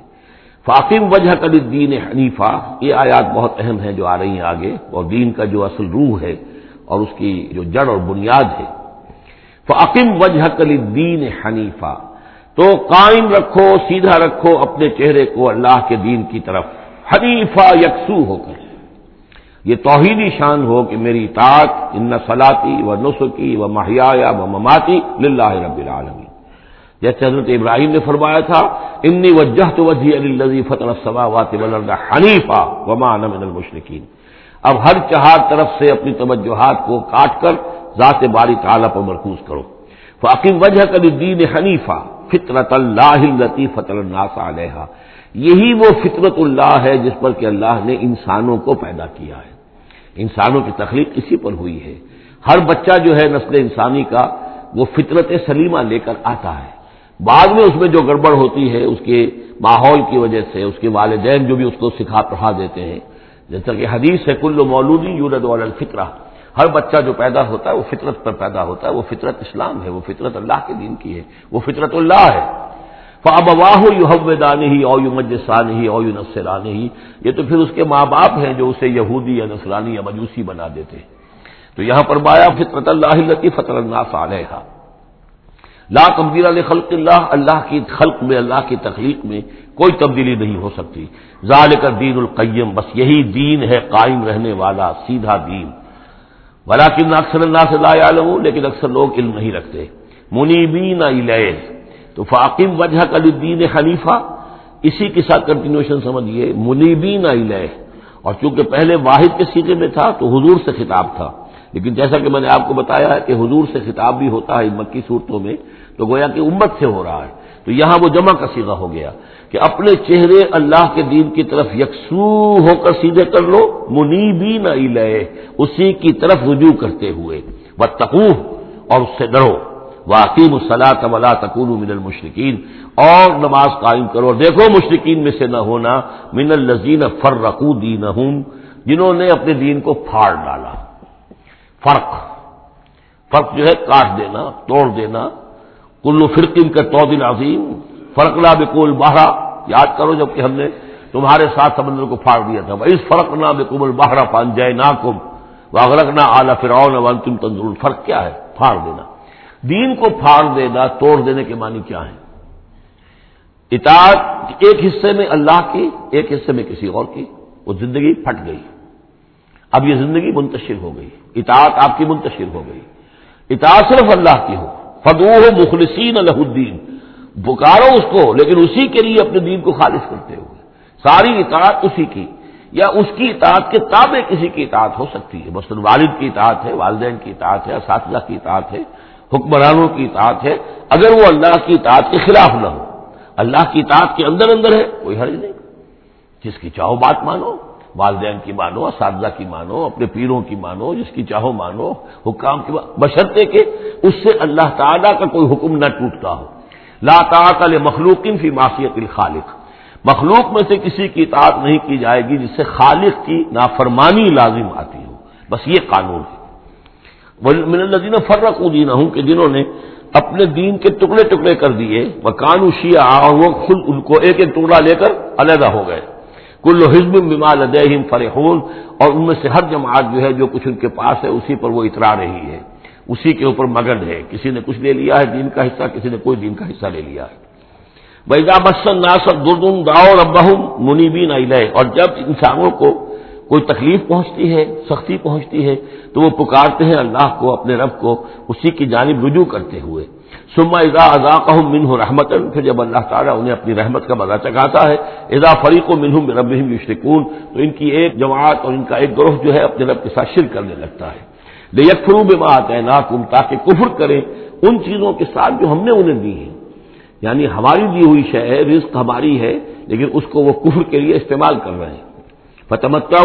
فاقم وجہ کل دین حنیفہ یہ آیات بہت اہم ہیں جو آ رہی ہیں آگے۔ اور دین کا جو اصل روح ہے اور اس کی جو جڑ اور بنیاد ہے۔ فاقم وجہ کل دین حنیفہ تو قائم رکھو، سیدھا رکھو اپنے چہرے کو اللہ کے دین کی طرف۔ حنیفہ یکسو ہو کر۔ یہ توحیدی شان ہو کہ میری اطاعت ان سلاتی و نسخی و ماہیا و مماتی للہ رب العالمین۔ جیسے حضرت ابراہیم نے فرمایا تھا، انی وجہ تو وجہ علی فتح السماوات والارض حنیفہ وما انا من المشرکین۔ اب ہر چہار طرف سے اپنی توجہات کو کاٹ کر ذات باری تعالیٰ پر مرکوز کرو۔ فاقم وجہ کل دین حنیفہ فطرت اللہ فطر الناس علیہ یہی وہ فطرت اللہ ہے جس پر کہ اللہ نے انسانوں کو پیدا کیا ہے۔ انسانوں کی تخلیق اسی پر ہوئی ہے۔ ہر بچہ جو ہے نسل انسانی کا وہ فطرت سلیمہ لے کر آتا ہے۔ بعد میں اس میں جو گڑبڑ ہوتی ہے، اس کے ماحول کی وجہ سے، اس کے والدین جو بھی اس کو سکھا پڑھا دیتے ہیں۔ جیسا کہ حدیث ہے، کل مولودی یورد والفطرہ ہر بچہ جو پیدا ہوتا ہے، وہ فطرت پر پیدا ہوتا ہے۔ وہ فطرت اسلام ہے، وہ فطرت اللہ کے دین کی ہے۔ وہ فطرت اللہ ہے۔ اب واہ یو حوانی ہی او یو ہی او یو نسرانی ہی یہ تو پھر اس کے ماں باپ ہیں جو اسے یہودی یا نسرانی یا مجوسی بنا دیتے تو یہاں پر بایا فطرت اللہ فطر اللہ علیہ لا تبدیل خلق اللہ اللہ کی خلق میں، اللہ کی تخلیق میں کوئی تبدیلی نہیں ہو سکتی۔ ظال کا دین القیم، بس یہی دین ہے، قائم رہنے والا، سیدھا دین۔ بلاکن اکثر اللہ سے لا عالم لیکن اکثر لوگ علم نہیں رکھتے۔ منیبین تو فاقم وجہ کا دین خلیفہ، اسی کے ساتھ کنٹینیوشن سمجھیے منیبین اور چونکہ پہلے واحد کے سیٹے میں تھا، تو حضور سے خطاب تھا۔ لیکن جیسا کہ میں نے آپ کو بتایا ہے کہ حضور سے خطاب بھی ہوتا ہے مکی صورتوں میں، تو گویا کہ امت سے ہو رہا ہے۔ تو یہاں وہ جمع کا سیدھا ہو گیا کہ اپنے چہرے اللہ کے دین کی طرف یکسو ہو کر سیدھے کر لو منی بھی نہ اسی کی طرف رجوع کرتے ہوئے۔ وہ اور اس سے ڈرو۔ واقیم الصلاح ولا تکون من المشرقین اور نماز قائم کرو اور دیکھو مشرقین میں سے نہ ہونا من الزین فر رقو دین جنہوں نے اپنے دین کو پھاڑ ڈالا۔ فرق۔ فرق جو ہے کاٹ دینا، توڑ دینا۔ کلو فرقین کا تو دن عظیم۔ فرق نہ بکول باہرا یاد کرو جبکہ ہم نے تمہارے ساتھ سمندر کو پھاڑ دیا تھا۔ اس فرق نہ بکول باہرا پان جائے نہ کم واغرق نہ اعلیٰ فراؤن ون تم تندر فرق کیا ہے؟ پھاڑ دینا۔ دین کو پھاڑ دینا توڑ دینے کے معنی کیا ہے اطاعت ایک حصے میں اللہ کی، ایک حصے میں کسی اور کی، وہ زندگی پھٹ گئی۔ اب یہ زندگی منتشر ہو گئی۔ اطاعت آپ کی منتشر ہو گئی۔ اطاعت صرف اللہ کی ہو۔ فدو ہو مخلصین الہ الدین بکارو اس کو، لیکن اسی کے لیے اپنے دین کو خالص کرتے ہوئے۔ ساری اطاعت اسی کی، یا اس کی اطاعت کے تابع کسی کی اطاعت ہو سکتی ہے؟ مثلاً والد کی اطاعت ہے، والدین کی اطاعت ہے، اساتذہ کی اطاعت ہے۔ حکمرانوں کی اطاعت ہے، اگر وہ اللہ کی اطاعت کے خلاف نہ ہو۔ اللہ کی اطاعت کے اندر اندر ہے، کوئی حرج نہیں۔ جس کی چاہو بات مانو، والدین کی مانو، اساتذہ کی مانو، اپنے پیروں کی مانو، جس کی چاہو مانو، حکام کی بشرطے کہ اس سے اللہ تعالیٰ کا کوئی حکم نہ ٹوٹتا ہو۔ لا تعالی مخلوق فی معافیت الخالق۔ مخلوق میں سے کسی کی اطاعت نہیں کی جائے گی جس سے خالق کی نافرمانی لازم آتی ہو۔ بس یہ قانون ہے۔ من الدین فرق دین ہوں کہ جنہوں نے اپنے دین کے ٹکڑے ٹکڑے کر دیے وہ کانو شیعہ وہ خود ان کو ایک ایک ٹکڑا لے کر علیحدہ ہو گئے۔ کل حزب بما لدہم فرحون، اور ان میں سے ہر جماعت جو ہے، جو کچھ ان کے پاس ہے، اسی پر وہ اترا رہی ہے۔ اسی کے اوپر مگن ہے۔ کسی نے کچھ لے لیا ہے دین کا حصہ، کسی نے کوئی دین کا حصہ لے لیا ہے۔ بیگا بسن ناسر دردن داؤ ربہم منیبین علیہ اور جب انسانوں کو کوئی تکلیف پہنچتی ہے، سختی پہنچتی ہے، تو وہ پکارتے ہیں اللہ کو، اپنے رب کو، اسی کی جانب رجوع کرتے ہوئے۔ سما ادا ادا منہ رحمت پھر جب اللہ تعالیٰ انہیں اپنی رحمت کا مزہ چکاتا ہے ادا فریق و منہ رب یشرکون، تو ان کی ایک جماعت اور ان کا ایک گروہ جو ہے اپنے رب کے ساتھ شرک کرنے لگتا ہے۔ لے یکفرو بما آتے کم تاکہ کفر کریں ان چیزوں کے ساتھ جو ہم نے انہیں دی ہیں۔ یعنی ہماری دی ہوئی شے ہے، رزق ہماری ہے، لیکن اس کو وہ کفر کے لیے استعمال کر رہے ہیں۔ فتمتا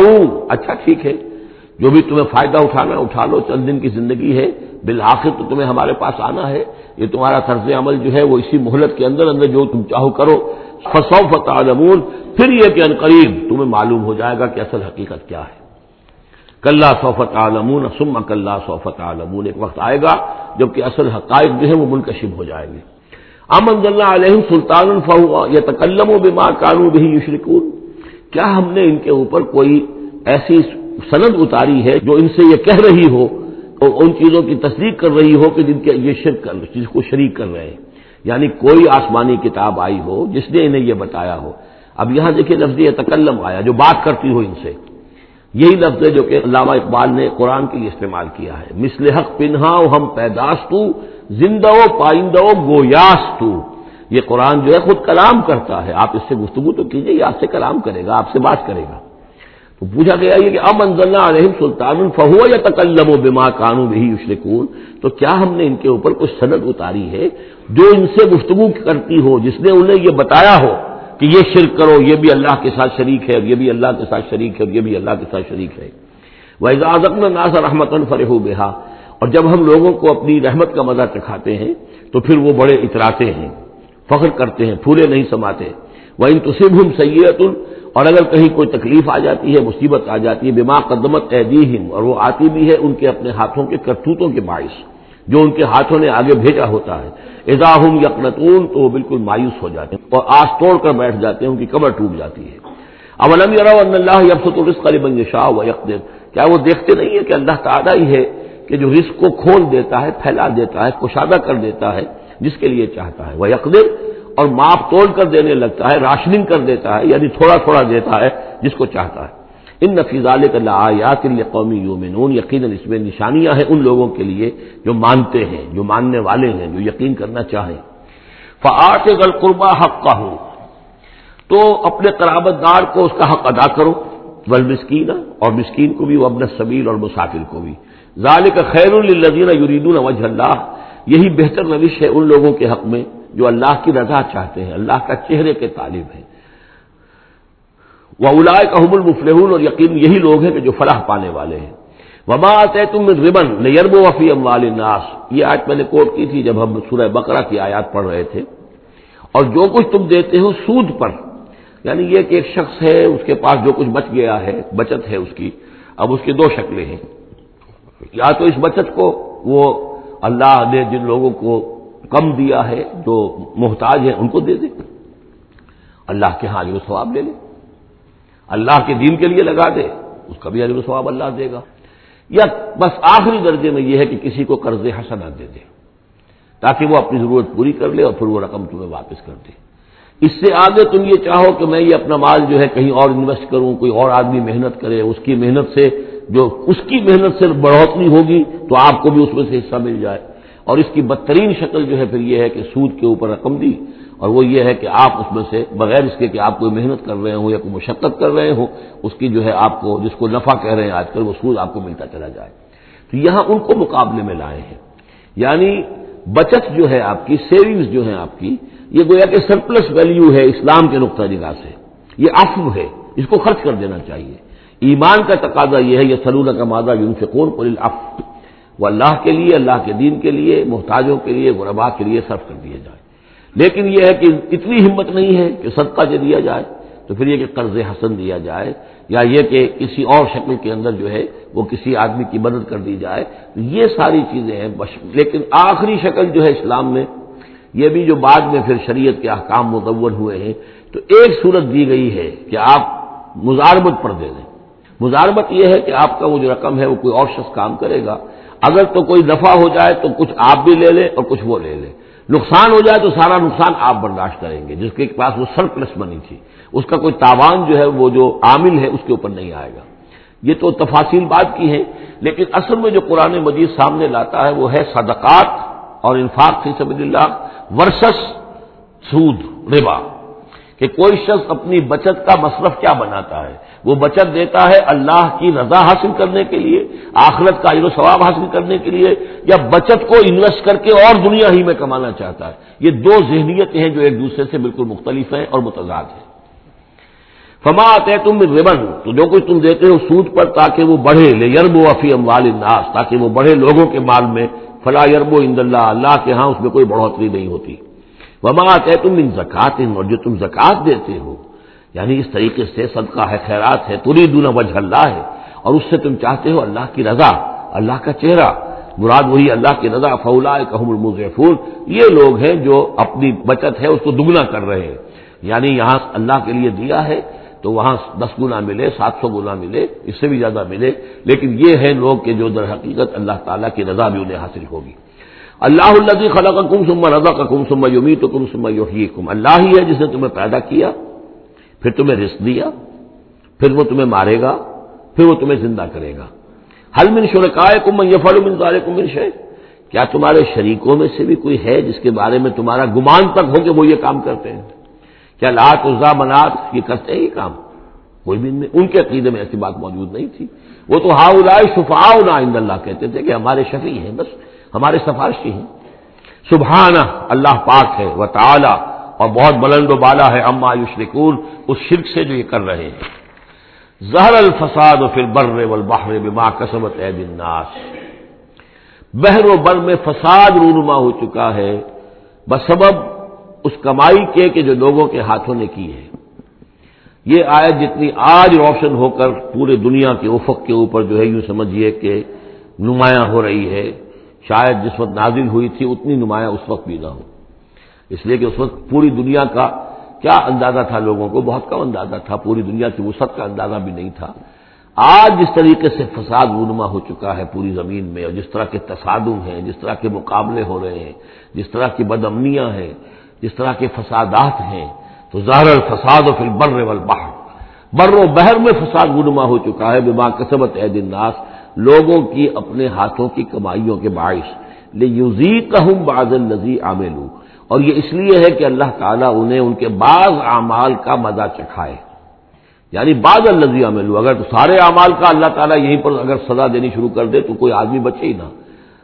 اچھا ٹھیک ہے۔ جو بھی تمہیں فائدہ اٹھانا اٹھا لو۔ چند دن کی زندگی ہے۔ بالآخر تو تمہیں ہمارے پاس آنا ہے۔ یہ تمہارا طرز عمل جو ہے، وہ اسی مہلت کے اندر اندر جو تم چاہو کرو۔ فسو فتعلمون پھر یہ کہ انقریب تمہیں معلوم ہو جائے گا کہ اصل حقیقت کیا ہے۔ کلّہ صوفت عالمون سم کلّہ صوفت عالمون ایک وقت آئے گا جبکہ اصل حقائق جو ہے وہ منکشب ہو جائیں گے۔ امن اللہ علیہ سلطان الفا یا تکلم و بیمار کانو بھی یشرکون۔ کیا ہم نے ان کے اوپر کوئی ایسی سند اتاری ہے جو ان سے یہ کہہ رہی ہو اور ان چیزوں کی تصدیق کر رہی ہو کہ جن کے یہ شرک کر جس کو شریک کر رہے ہیں؟ یعنی کوئی آسمانی کتاب آئی ہو جس نے انہیں یہ بتایا ہو۔ اب یہاں دیکھیے لفظ یہ تکلم آیا جو بات کرتی ہو ان سے۔ یہی لفظ ہے جو کہ علامہ اقبال نے قرآن کے لیے استعمال کیا ہے۔ مثل حق پنہا ہم پیداستو، زندہ پائندہ گویاس یہ قرآن جو ہے خود کلام کرتا ہے۔ آپ اس سے گفتگو تو کیجیے یہ آپ سے کلام کرے گا، آپ سے بات کرے گا۔ تو پوچھا گیا یہ کہ ام انزلنا علیہم سلطان الفہو یا تکلم و بما کانو بھی یشرکون۔ تو کیا ہم نے ان کے اوپر کچھ سند اتاری ہے جو ان سے گفتگو کرتی ہو، جس نے انہیں یہ بتایا ہو کہ یہ شرک کرو، یہ بھی اللہ کے ساتھ شریک ہے، یہ بھی اللہ کے ساتھ شریک ہے یہ بھی اللہ کے ساتھ شریک ہے۔ وہ اعزازت ناز رحمت فرح بہا اور جب ہم لوگوں کو اپنی رحمت کا مزہ چکھاتے ہیں، تو پھر وہ بڑے اتراتے ہیں۔ فخر کرتے ہیں، پھولے نہیں سماتے۔ وہ ان تصب ہم سید اور اگر کہیں کوئی تکلیف آ جاتی ہے، مصیبت آ جاتی ہے بیما قدمت اہدیم اور وہ آتی بھی ہے ان کے اپنے ہاتھوں کے کرتوتوں کے باعث، جو ان کے ہاتھوں نے آگے بھیجا ہوتا ہے۔ اضاحم یقنتون تو وہ بالکل مایوس ہو جاتے ہیں، اور آس توڑ کر بیٹھ جاتے ہیں، ان کی کمر ٹوٹ جاتی ہے۔ اب علم اللہ یبس بن شاہ و یکدر کیا وہ دیکھتے نہیں ہے کہ اللہ تعالیٰ ہی ہے کہ جو رزق کو کھول دیتا ہے، پھیلا دیتا ہے، کشادہ کر دیتا ہے جس کے لیے چاہتا ہے وہ یکدر اور ماپ توڑ کر دینے لگتا ہے، راشننگ کر دیتا ہے یعنی تھوڑا تھوڑا دیتا ہے جس کو چاہتا ہے۔ ان نفیزال آیات قومی یومنون یقیناً اس میں نشانیاں ہیں ان لوگوں کے لیے جو مانتے ہیں، جو ماننے والے ہیں، جو یقین کرنا چاہیں۔ فعت گل حق کا ہو تو اپنے قرابت دار کو اس کا حق ادا کرو۔ ول مسکین اور مسکین کو بھی وہ ابن سبیل اور مسافر کو بھی۔ ظال کا خیر الزین یریدون وجہ اللہ یہی بہتر روش ہے ان لوگوں کے حق میں جو اللہ کی رضا چاہتے ہیں، اللہ کا چہرے کے طالب ہیں۔ وہ الاائے کا حب اور یقین یہی لوگ ہیں کہ جو فلاح پانے والے ہیں۔ وبا آتے تم ربن نیرب وفی اموال ناس یہ آیت میں نے کوٹ کی تھی جب ہم سورہ بقرہ کی آیات پڑھ رہے تھے۔ اور جو کچھ تم دیتے ہو سود پر یعنی یہ کہ ایک شخص ہے، اس کے پاس جو کچھ بچ گیا ہے، بچت ہے اس کی، اب اس کی دو شکلیں ہیں۔ یا تو اس بچت کو وہ اللہ نے جن لوگوں کو کم دیا ہے، جو محتاج ہیں، ان کو دے دے۔ اللہ کے ہاں و ثواب لے لے۔ اللہ کے دین کے لیے لگا دے، اس کا بھی و ثواب اللہ دے گا۔ یا بس آخری درجے میں یہ ہے کہ کسی کو قرض حسنہ دے دے، تاکہ وہ اپنی ضرورت پوری کر لے اور پھر وہ رقم تمہیں واپس کر دے۔ اس سے آگے تم یہ چاہو کہ میں یہ اپنا مال جو ہے کہیں اور انویسٹ کروں، کوئی اور آدمی محنت کرے، اس کی محنت سے جو اس کی محنت سے بڑھوتری ہوگی تو آپ کو بھی اس میں سے حصہ مل جائے۔ اور اس کی بدترین شکل جو ہے پھر یہ ہے کہ سود کے اوپر رقم دی۔ اور وہ یہ ہے کہ آپ اس میں سے بغیر اس کے کہ آپ کوئی محنت کر رہے ہوں یا کوئی مشقت کر رہے ہوں، اس کی جو ہے آپ کو جس کو نفع کہہ رہے ہیں آج کل وہ سود آپ کو ملتا چلا جائے۔ تو یہاں ان کو مقابلے میں لائے ہیں۔ یعنی بچت جو ہے آپ کی سیونگز جو ہے آپ کی، یہ گویا کہ سرپلس ویلیو ہے اسلام کے نقطۂ نگاہ سے۔ یہ افو ہے، اس کو خرچ کر دینا چاہیے۔ ایمان کا تقاضا یہ ہے یہ سلون کا مادہ یونفقون قل العفو۔ وہ اللہ کے لیے، اللہ کے دین کے لیے، محتاجوں کے لیے، غربا کے لیے صرف کر دیا جائے۔ لیکن یہ ہے کہ اتنی ہمت نہیں ہے کہ صدقہ جو دیا جائے، تو پھر یہ کہ قرض حسن دیا جائے، یا یہ کہ کسی اور شکل کے اندر جو ہے وہ کسی آدمی کی مدد کر دی جائے۔ یہ ساری چیزیں ہیں لیکن آخری شکل جو ہے اسلام میں، یہ بھی جو بعد میں پھر شریعت کے احکام متول ہوئے ہیں، تو ایک صورت دی گئی ہے کہ آپ مزاربت پر دے دیں۔ مزاربت یہ ہے کہ آپ کا وہ جو رقم ہے وہ کوئی اور شخص کام کرے گا۔ اگر تو کوئی دفع ہو جائے تو کچھ آپ بھی لے لیں اور کچھ وہ لے لیں۔ نقصان ہو جائے تو سارا نقصان آپ برداشت کریں گے، جس کے پاس وہ سر پلس بنی تھی۔ اس کا کوئی تاوان جو ہے وہ جو عامل ہے اس کے اوپر نہیں آئے گا۔ یہ تو تفاصیل بات کی ہے لیکن اصل میں جو قرآن مجید سامنے لاتا ہے وہ ہے صدقات اور انفاق فی سبیل اللہ ورسس سود، ربا۔ کہ کوئی شخص اپنی بچت کا مصرف کیا بناتا ہے؟ وہ بچت دیتا ہے اللہ کی رضا حاصل کرنے کے لیے، آخرت کا و ثواب حاصل کرنے کے لیے، یا بچت کو انویسٹ کر کے اور دنیا ہی میں کمانا چاہتا ہے؟ یہ دو ذہنیتیں ہیں جو ایک دوسرے سے بالکل مختلف ہیں اور متضاد ہیں۔ فما آتے تم ربن تو جو کچھ تم دیتے ہو سود پر تاکہ وہ بڑھے لے یرب و افی اموال الناس، تاکہ وہ بڑھے لوگوں کے مال میں۔ فلا یرب و اند اللہ اللہ کے ہاں اس میں کوئی بڑھوتری نہیں ہوتی۔ وما آتے تم ان زکات اور جو تم زکات دیتے ہو۔ یعنی اس طریقے سے صدقہ ہے، خیرات ہے تری دون وجہ اللہ ہے۔ اور اس سے تم چاہتے ہو اللہ کی رضا، اللہ کا چہرہ۔ مراد وہی اللہ کی رضا فولا کہم المضفور یہ لوگ ہیں جو اپنی بچت ہے، اس کو دگنا کر رہے ہیں۔ یعنی یہاں اللہ کے لیے دیا ہے تو وہاں دس گنا ملے، سات سو گنا ملے، اس سے بھی زیادہ ملے۔ لیکن یہ ہے لوگ کہ جو در حقیقت اللہ تعالیٰ کی رضا بھی انہیں حاصل ہوگی۔ اللہ اللہ خلا کا کم سما رضا کا کم سما یومی تو کم سما یوہی کم اللہ ہی ہے جس نے تمہیں پیدا کیا، پھر تمہیں رزق دیا، پھر وہ تمہیں مارے گا، پھر وہ تمہیں زندہ کرے گا۔ حل من شرکائے کم یہ من تارے کم شے کیا تمہارے شریکوں میں سے بھی کوئی ہے جس کے بارے میں تمہارا گمان تک ہو کہ وہ یہ کام کرتے ہیں؟ کیا لات عزا منات یہ کرتے ہیں یہ کام؟ کوئی بھی ان کے عقیدے میں ایسی بات موجود نہیں تھی۔ وہ تو ہاؤ لائے شفاؤ نا اللہ کہتے تھے کہ ہمارے شفیع ہیں، بس ہمارے سفارشی ہیں۔ سبحانہ، اللہ پاک ہے وہ تعالی اور بہت بلند و بالا ہے اما یشرکون، اس شرک سے جو یہ کر رہے ہیں۔ زہر الفساد و پھر بر والبحر بما کسبت اے الناس۔ بحر و بر میں فساد رونما ہو چکا ہے۔ بسبب اس کمائی کے کہ جو لوگوں کے ہاتھوں نے کی ہے۔ یہ آیت جتنی آج روشن ہو کر پورے دنیا کے افق کے اوپر جو ہے یوں سمجھیے کہ نمایاں ہو رہی ہے۔ شاید جس وقت نازل ہوئی تھی اتنی نمایاں اس وقت بھی نہ ہو۔ اس لیے کہ اس وقت پوری دنیا کا کیا اندازہ تھا لوگوں کو؟ بہت کم اندازہ تھا۔ پوری دنیا کی وسعت کا اندازہ بھی نہیں تھا۔ آج جس طریقے سے فساد رونما ہو چکا ہے پوری زمین میں، اور جس طرح کے تصادم ہیں، جس طرح کے مقابلے ہو رہے ہیں، جس طرح کی بدمنیاں ہیں، جس طرح کے فسادات ہیں، تو ظاہر الفساد و پھر بر والبحر۔ بر و بحر میں فساد رونما ہو چکا ہے۔ بما کسبت عید الناس لوگوں کی اپنے ہاتھوں کی کمائیوں کے باعث۔ لے یوزی کہوں بادل نزی عاملو اور یہ اس لیے ہے کہ اللہ تعالیٰ انہیں ان کے بعض اعمال کا مزہ چکھائے۔ یعنی بعض الزی عمل اگر تو سارے اعمال کا اللہ تعالیٰ یہیں پر اگر سزا دینی شروع کر دے تو کوئی آدمی بچے ہی نہ۔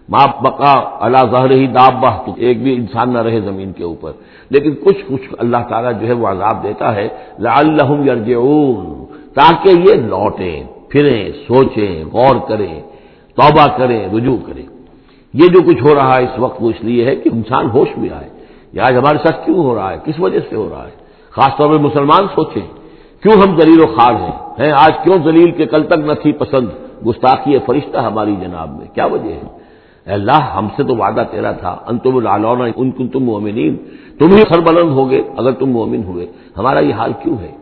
ماں بقا اللہ ظہر ہی داب تو ایک بھی انسان نہ رہے زمین کے اوپر۔ لیکن کچھ کچھ اللہ تعالیٰ جو ہے وہ عذاب دیتا ہے۔ لعلہم یرجعون تاکہ یہ لوٹیں۔ پھریں، سوچیں، غور کریں، توبہ کریں، رجوع کریں۔ یہ جو کچھ ہو رہا ہے اس وقت وہ اس لیے ہے کہ انسان ہوش میں آئے۔ یہ آج ہمارے ساتھ کیوں ہو رہا ہے؟ کس وجہ سے ہو رہا ہے؟ خاص طور پہ مسلمان سوچیں، کیوں ہم دلیل و خار ہیں؟ ہیں، آج کیوں دلیل کے کل تک نہ تھی پسند؟ گستاخی فرشتہ ہماری جناب میں۔ کیا وجہ ہے؟ اے اللہ، ہم سے تو وعدہ تیرا تھا۔ ان تم ان کن تم مومنین تم ہی سربلند ہوگے اگر تم مومن ہوئے۔ ہمارا یہ حال کیوں ہے؟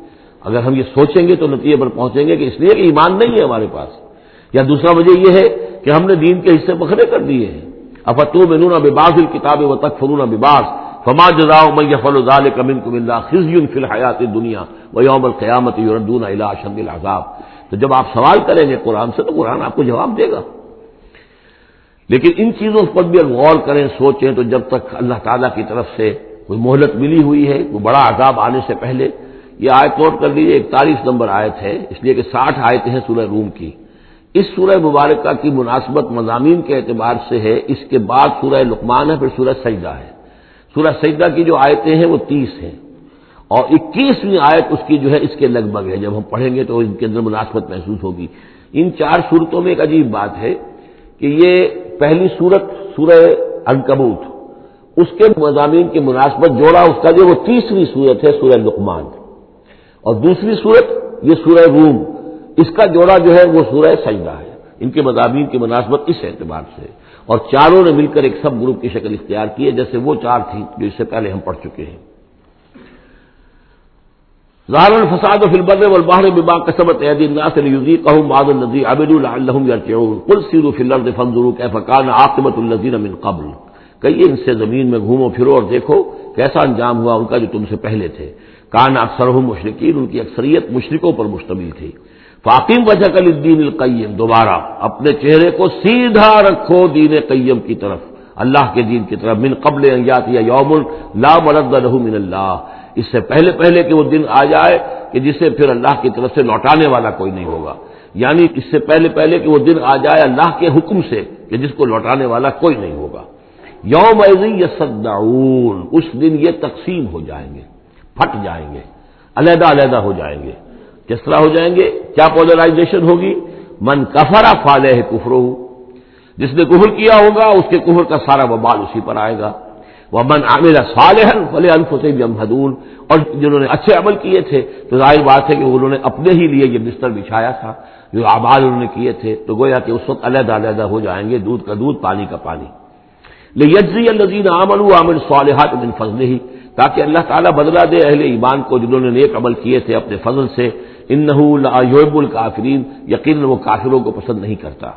اگر ہم یہ سوچیں گے تو نتیجے پر پہنچیں گے کہ اس لیے کہ ایمان نہیں ہے ہمارے پاس۔ یا دوسرا وجہ یہ ہے کہ ہم نے دین کے حصے بکھرے کر دیے ہیں۔ افتو میں نون بباس الکتاب و تک فرون بباس فما جزاؤ من يفعل ذلك منكم الا خزي في الحياه الدنيا ويوم القيامه يردون الى اشد العذاب۔ تو جب آپ سوال کریں گے قرآن سے تو قرآن آپ کو جواب دے گا۔ لیکن ان چیزوں پر بھی غور کریں، سوچیں تو جب تک اللہ تعالیٰ کی طرف سے کوئی مہلت ملی ہوئی ہے، کوئی بڑا عذاب آنے سے پہلے یہ آیت نوٹ کر لیجیے اکتالیس نمبر آیت ہے، اس لیے کہ ساٹھ آیتیں ہیں سورہ روم کی۔ اس سورہ مبارکہ کی مناسبت مضامین کے اعتبار سے ہے، اس کے بعد سورہ لقمان ہے، پھر سورہ سجدہ ہے۔ سورہ سجدہ کی جو آیتیں ہیں وہ تیس ہیں۔ اور اکیسویں آیت اس کی جو ہے، اس کے لگ بھگ ہے۔ جب ہم پڑھیں گے تو ان کے اندر مناسبت محسوس ہوگی۔ ان چار صورتوں میں ایک عجیب بات ہے کہ یہ پہلی صورت سورہ انکبوت اس کے مضامین کی مناسبت جوڑا اس کا جو وہ تیسری صورت ہے، سورہ لقمان۔ اور دوسری صورت یہ سورہ روم، اس کا جوڑا جو ہے وہ سورہ سجدہ ہے۔ ان کے مضامین کی مناسبت اس اعتبار سے۔ اور چاروں نے مل کر ایک سب گروپ کی شکل اختیار کی ہے، جیسے وہ چار تھیں جو اس سے پہلے ہم پڑھ چکے ہیں۔ ظاہر الفساد و فلبر والبحر بما قسمت عید الناس ليذيقهم بعض الذي عملوا لعلهم يرجعون قل سيروا في الارض فانظروا كيف كان عاقبه الذين من قبل۔ کہیے، ان سے زمین میں گھومو پھرو اور دیکھو کیسا انجام ہوا ان کا جو تم سے پہلے تھے۔ کان اکثر مشرقین ان کی اکثریت مشرقوں پر مشتمل تھی۔ فاقیم وجہ کل الدین القیم، دوبارہ اپنے چہرے کو سیدھا رکھو دین قیم کی طرف۔ اللہ کے دین کی طرف، من قبل یا یوم لا مرد له من اللہ۔ اس سے پہلے پہلے کہ وہ دن آ جائے کہ جسے پھر اللہ کی طرف سے لوٹانے والا کوئی نہیں ہوگا۔ یعنی اس سے پہلے پہلے کہ وہ دن آ جائے اللہ کے حکم سے کہ جس کو لوٹانے والا کوئی نہیں ہوگا۔ یوم یسدعون اس دن یہ تقسیم ہو جائیں گے۔ پھٹ جائیں گے، علیحدہ علیحدہ ہو جائیں گے۔ کس طرح ہو جائیں گے؟ کیا پولرائزیشن ہوگی؟ من کفرا فالح کفرو جس نے کفر کیا ہوگا، اس کے کفر کا سارا وبال اسی پر آئے گا۔ وہ من عامر صالح فلے الفسین جمہدون اور جنہوں نے اچھے عمل کیے تھے، تو ظاہر بات ہے کہ انہوں نے اپنے ہی لیے یہ بستر بچھایا تھا۔ جو آباد انہوں نے کیے تھے، تو گویا کہ اس وقت علیحدہ علیحدہ ہو جائیں گے، دودھ کا دودھ، پانی کا پانی۔ یجزی الزین عامل عامر صالحات من فضل ہی تاکہ اللہ تعالیٰ بدلا دے اہل ایمان کو جنہوں نے نیک عمل کیے تھے اپنے فضل سے ان یوب الکافرین یقین وہ کافروں کو پسند نہیں کرتا۔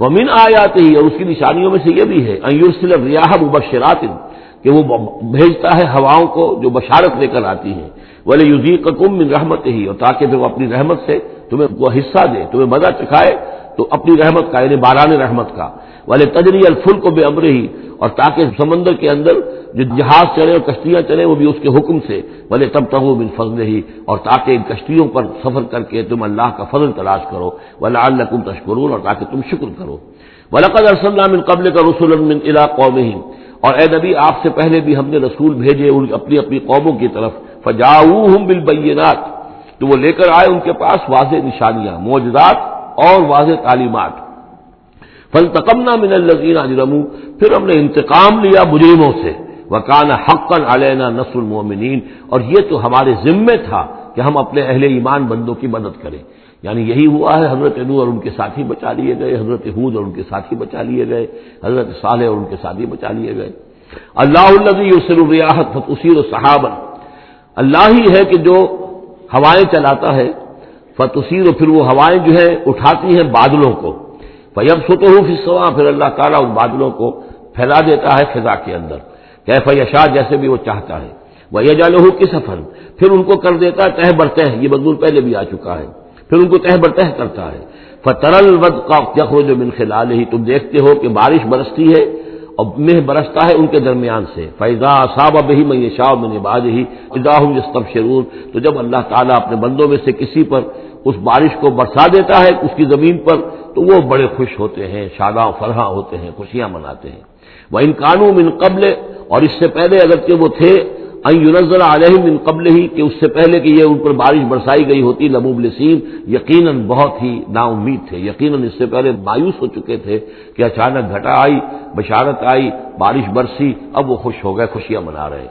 وہ من آیات ہی اور اس کی نشانیوں میں سے یہ بھی ہے ریاح مبشرات، کہ وہ بھیجتا ہے ہواؤں کو جو بشارت لے کر آتی ہیں۔ بولے یوزی کم من رحمت ہی اور تاکہ پھر وہ اپنی رحمت سے تمہیں وہ حصہ دے، تمہیں مزہ چکھائے، تو اپنی رحمت کا یعنی باران رحمت کا۔ والے تجری الفل کو بے امر ہی اور تاکہ سمندر کے اندر جو جہاز چلے اور کشتیاں چلے وہ بھی اس کے حکم سے بھلے تب تک وہ بن فضل ہی اور تاکہ ان کشتیوں پر سفر کر کے تم اللہ کا فضل تلاش کرو ولا الکم تشکرون اور تاکہ تم شکر کرو ولقد ارسلنا من قبل کا رسول من الا قوم اور اے نبی آپ سے پہلے بھی ہم نے رسول بھیجے ان اپنی اپنی قوموں کی طرف فجاؤ بالبینات تو وہ لے کر آئے ان کے پاس واضح نشانیاں موجودات اور واضح تعلیمات۔ فل تکمنا من الزین اجرم پھر ہم نے انتقام لیا مجرموں سے. وکان حقن علینا نسل المومنین اور یہ تو ہمارے ذمے تھا کہ ہم اپنے اہل ایمان بندوں کی مدد کریں. یعنی یہی ہوا ہے، حضرت نو اور ان کے ساتھی بچا لیے گئے، حضرت حود اور ان کے ساتھی بچا لیے گئے، حضرت صالح اور ان کے ساتھی بچا لیے گئے. اللہ النبی یسر الریاحت فتوسیر و صحابن اللہ ہی ہے کہ جو ہوائیں چلاتا ہے فتوسیر و پھر وہ ہوائیں جو ہے اٹھاتی ہیں بادلوں کو. فیب سو تو ہوں پھر اللہ تعالیٰ ان بادلوں کو پھیلا دیتا ہے فضا کے اندر۔ کیف یشا جیسے بھی وہ چاہتا ہے۔ وہ یہ جالو کس سفر پھر ان کو کر دیتا ہے تہ برتہ، یہ مزدور پہلے بھی آ چکا ہے۔ پھر ان کو تہ برتہ کرتا ہے۔ فترل ود کا جخو جو من خلال ہی تم دیکھتے ہو کہ بارش برستی ہے اور مہ برستا ہے ان کے درمیان سے۔ فیضا صاب بہی میں شاہ میں نباز ہی ادا ہوں شرور تو جب اللہ تعالیٰ اپنے بندوں میں سے کسی پر اس بارش کو برسا دیتا ہے، اس کی زمین پر تو وہ بڑے خوش ہوتے ہیں، شاداں فرحاں ہوتے ہیں، خوشیاں مناتے ہیں۔ وہ ان قانون من قبل، اور اس سے پہلے اگرچہ وہ تھے یونزل علیہ من قبل ہی کہ اس سے پہلے کہ یہ ان پر بارش برسائی گئی ہوتی، لبوب لسیم یقیناً بہت ہی نا امید تھے۔ یقیناً اس سے پہلے مایوس ہو چکے تھے کہ اچانک گھٹا آئی، بشارت آئی، بارش برسی، اب وہ خوش ہو گئے، خوشیاں منا رہے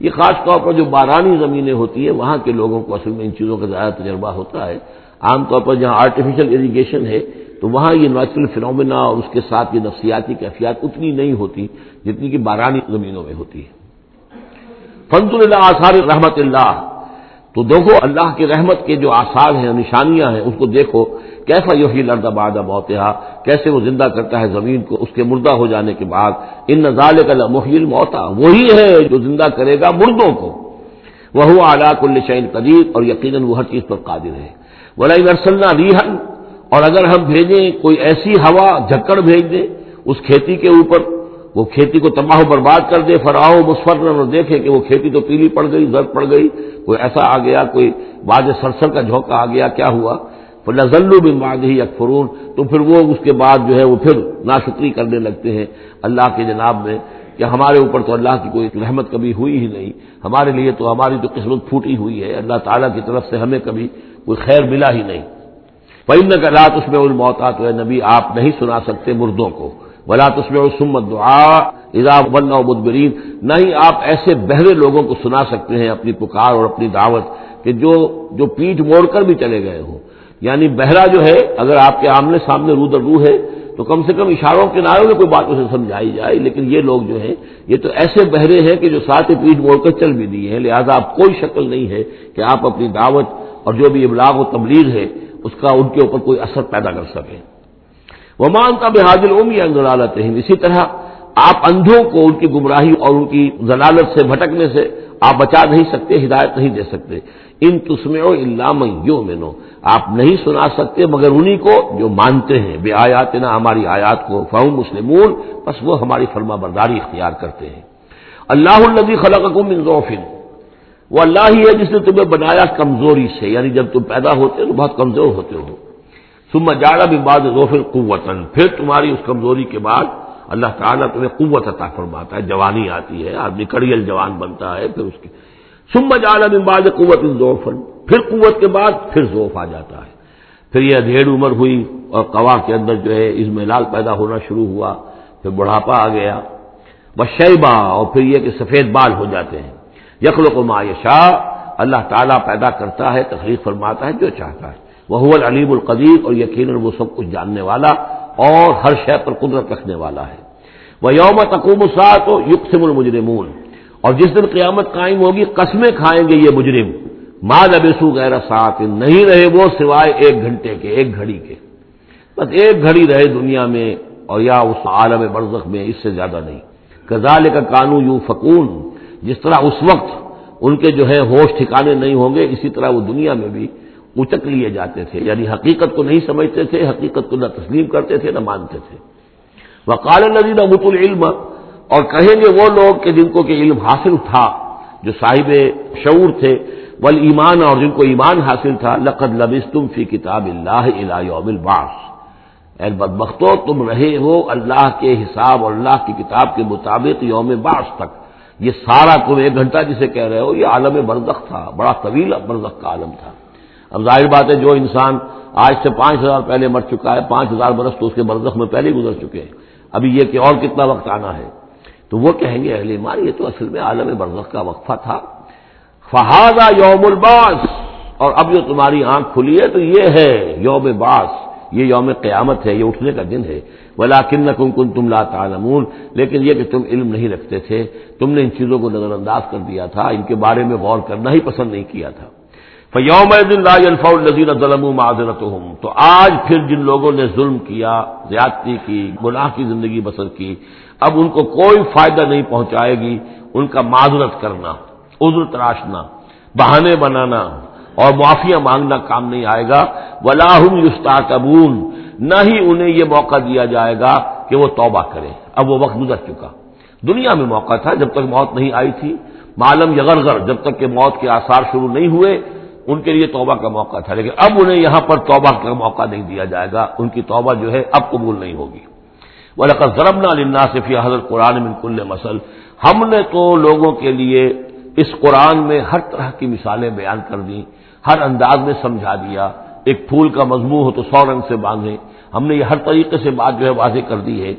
یہ خاص طور پر جو بارانی زمینیں ہوتی ہیں، وہاں کے لوگوں کو اصل میں ان چیزوں کا زیادہ تجربہ ہوتا ہے۔ عام طور پر جہاں آرٹیفیشل اریگیشن ہے تو وہاں یہ نیچرل فنومینا اور اس کے ساتھ یہ نفسیاتی کیفیات اتنی نہیں ہوتی جتنی کہ بارانی زمینوں میں ہوتی ہے۔ فنت اللہ آثار رحمت اللہ۔ تو دیکھو اللہ کی رحمت کے جو آثار ہیں، نشانیاں ہیں، اس کو دیکھو۔ کیسا یوہی لرد آباد موتحا کیسے وہ زندہ کرتا ہے زمین کو، اس کے مردہ ہو جانے کے بعد۔ ان نظال کا محیل موتا وہی ہے جو زندہ کرے گا مردوں کو۔ وہ اعلیٰ الشین قدیر اور یقیناً وہ ہر چیز پر قادر ہے۔ ولا ارسلنا ریحن اور اگر ہم بھیجیں کوئی ایسی ہوا، جھکڑ بھیج دیں اس کھیتی کے اوپر، وہ کھیتی کو تباہ و برباد کر دے، فراؤ مسفر اور دیکھے کہ وہ کھیتی تو پیلی پڑ گئی، زرد پڑ گئی، کوئی ایسا آ گیا، کوئی باز سرسر کا جھونکا آ گیا، کیا ہوا؟ پھر نزلو بن باغ ہی اکفرون تو پھر وہ اس کے بعد جو ہے وہ پھر ناشکری کرنے لگتے ہیں اللہ کے جناب میں کہ ہمارے اوپر تو اللہ کی کوئی رحمت کبھی ہوئی ہی نہیں، ہمارے لیے تو ہماری تو قسمت پھوٹی ہوئی ہے، اللہ تعالیٰ کی طرف سے ہمیں کبھی کوئی خیر ملا ہی نہیں۔ پہن کا رات اس میں الموتا تو ہے نبی آپ نہیں سنا سکتے مردوں کو۔ بلات اس میں سمت دعا ادا ون مدبرین نہ ہی آپ ایسے بہرے لوگوں کو سنا سکتے ہیں اپنی پکار اور اپنی دعوت کہ جو جو پیٹ موڑ کر بھی چلے گئے ہوں۔ یعنی بہرا جو ہے، اگر آپ کے آمنے سامنے رو در رو ہے، تو کم سے کم اشاروں کے ناروں میں کوئی بات اسے سمجھائی جائے۔ لیکن یہ لوگ جو ہیں، یہ تو ایسے بہرے ہیں کہ جو ساتھ ہی پیٹ موڑ کر چل بھی دیے ہیں۔ لہذا آپ کوئی شکل نہیں ہے کہ آپ اپنی دعوت اور جو بھی ابلاغ و تبلیغ ہے اس کا ان کے اوپر کوئی اثر پیدا کر سکیں وہ مانتا بے حاضر اومی ضلالت اسی طرح آپ اندھوں کو ان کی گمراہی اور ان کی ضلالت سے بھٹکنے سے آپ بچا نہیں سکتے، ہدایت نہیں دے سکتے۔ ان تسمے علام یو مینو آپ نہیں سنا سکتے مگر انہی کو جو مانتے ہیں۔ بے آیات نہ ہماری آیات کو۔ فہم مسلمون۔ بس وہ ہماری فرما برداری اختیار کرتے ہیں۔ اللہ النبی خلق من ضوفن وہ اللہ ہی ہے جس نے تمہیں بنایا کمزوری سے یعنی جب تم پیدا ہوتے ہو تو بہت کمزور ہوتے ہو۔ سما جاڑا بھی بعد ظوفر قوتن پھر تمہاری اس کمزوری کے بعد اللہ تعالیٰ تمہیں قوت عطا فرماتا ہے، جوانی آتی ہے، آدمی کڑیل جوان بنتا ہے، پھر اس کی۔ سم جالا میں بعد قوت ذوفن پھر قوت کے بعد پھر ذوف آ جاتا ہے۔ پھر یہ ادھیڑ عمر ہوئی اور قوا کے اندر جو ہے اس میں لال پیدا ہونا شروع ہوا، پھر بڑھاپا آ گیا۔ بس شیبا اور پھر یہ کہ سفید بال ہو جاتے ہیں۔ یخل کو معیشہ اللہ تعالیٰ پیدا کرتا ہے، تخلیق فرماتا ہے جو چاہتا ہے۔ وہ العلیم القدیر، اور یقیناً وہ سب کچھ جاننے والا اور ہر شے پر قدرت رکھنے والا ہے۔ وہ یوم تقوم سا تو یقسم المجرمون۔ اور جس دن قیامت قائم ہوگی، قسمیں کھائیں گے یہ مجرم۔ ماں لبسو غیر سات نہیں رہے وہ سوائے ایک گھنٹے کے، ایک گھڑی کے۔ بس ایک گھڑی رہے دنیا میں، اور یا اس عالم برزخ میں، اس سے زیادہ نہیں۔ کزال کا کانو یوں فکون جس طرح اس وقت ان کے جو ہے ہوش ٹھکانے نہیں ہوں گے، اسی طرح وہ دنیا میں بھی اچک لیے جاتے تھے۔ یعنی حقیقت کو نہیں سمجھتے تھے، حقیقت کو نہ تسلیم کرتے تھے، نہ مانتے تھے۔ وہ کال نظیر ابت العلم، اور کہیں گے وہ لوگ کہ جن کو کہ علم حاصل تھا، جو صاحب شعور تھے ول ایمان اور جن کو ایمان حاصل تھا، لقد لبس تم فی کتاب اللہ یوم الباس اے بدبختو، تم رہے ہو اللہ کے حساب اور اللہ کی کتاب کے مطابق یوم باس تک۔ یہ سارا تم ایک گھنٹہ جسے کہہ رہے ہو، یہ عالم برزخ تھا، بڑا طویل برزخ کا عالم تھا۔ اب ظاہر بات ہے، جو انسان آج سے پانچ ہزار پہلے مر چکا ہے، پانچ ہزار برس تو اس کے برزخ میں پہلے ہی گزر چکے ہیں۔ ابھی یہ کہ اور کتنا وقت آنا ہے۔ تو وہ کہیں گے، اہل ایمان، یہ تو اصل میں عالم برزخ کا وقفہ تھا۔ فہذا یوم الباس اور اب جو تمہاری آنکھ کھلی ہے تو یہ ہے یوم باس یہ یوم قیامت ہے، یہ اٹھنے کا دن ہے۔ بلا کن کن تم لا تعلمون۔ لیکن یہ کہ تم علم نہیں رکھتے تھے، تم نے ان چیزوں کو نظر انداز کر دیا تھا، ان کے بارے میں غور کرنا ہی پسند نہیں کیا تھا۔ یوم النظیر ظلم معذرت تو آج پھر جن لوگوں نے ظلم کیا، زیادتی کی، گناہ کی زندگی بسر کی، اب ان کو کوئی فائدہ نہیں پہنچائے گی۔ ان کا معذرت کرنا، عذر تراشنا، بہانے بنانا اور معافیا مانگنا کام نہیں آئے گا۔ ولاحم یستاقبون نہ ہی انہیں یہ موقع دیا جائے گا کہ وہ توبہ کرے اب وہ وقت گزر چکا۔ دنیا میں موقع تھا جب تک موت نہیں آئی تھی۔ معلوم یغرغر جب تک کہ موت کے آثار شروع نہیں ہوئے، ان کے لیے توبہ کا موقع تھا۔ لیکن اب انہیں یہاں پر توبہ کا موقع نہیں دیا جائے گا۔ ان کی توبہ جو ہے اب قبول نہیں ہوگی۔ وہ لقت ضرب نہ صفیہ حضرت قرآن من کل مسل ہم نے تو لوگوں کے لیے اس قرآن میں ہر طرح کی مثالیں بیان کر دیں۔ ہر انداز میں سمجھا دیا۔ ایک پھول کا مضمون ہو تو سو رنگ سے باندھیں۔ ہم نے یہ ہر طریقے سے بات جو ہے واضح کر دی ہے۔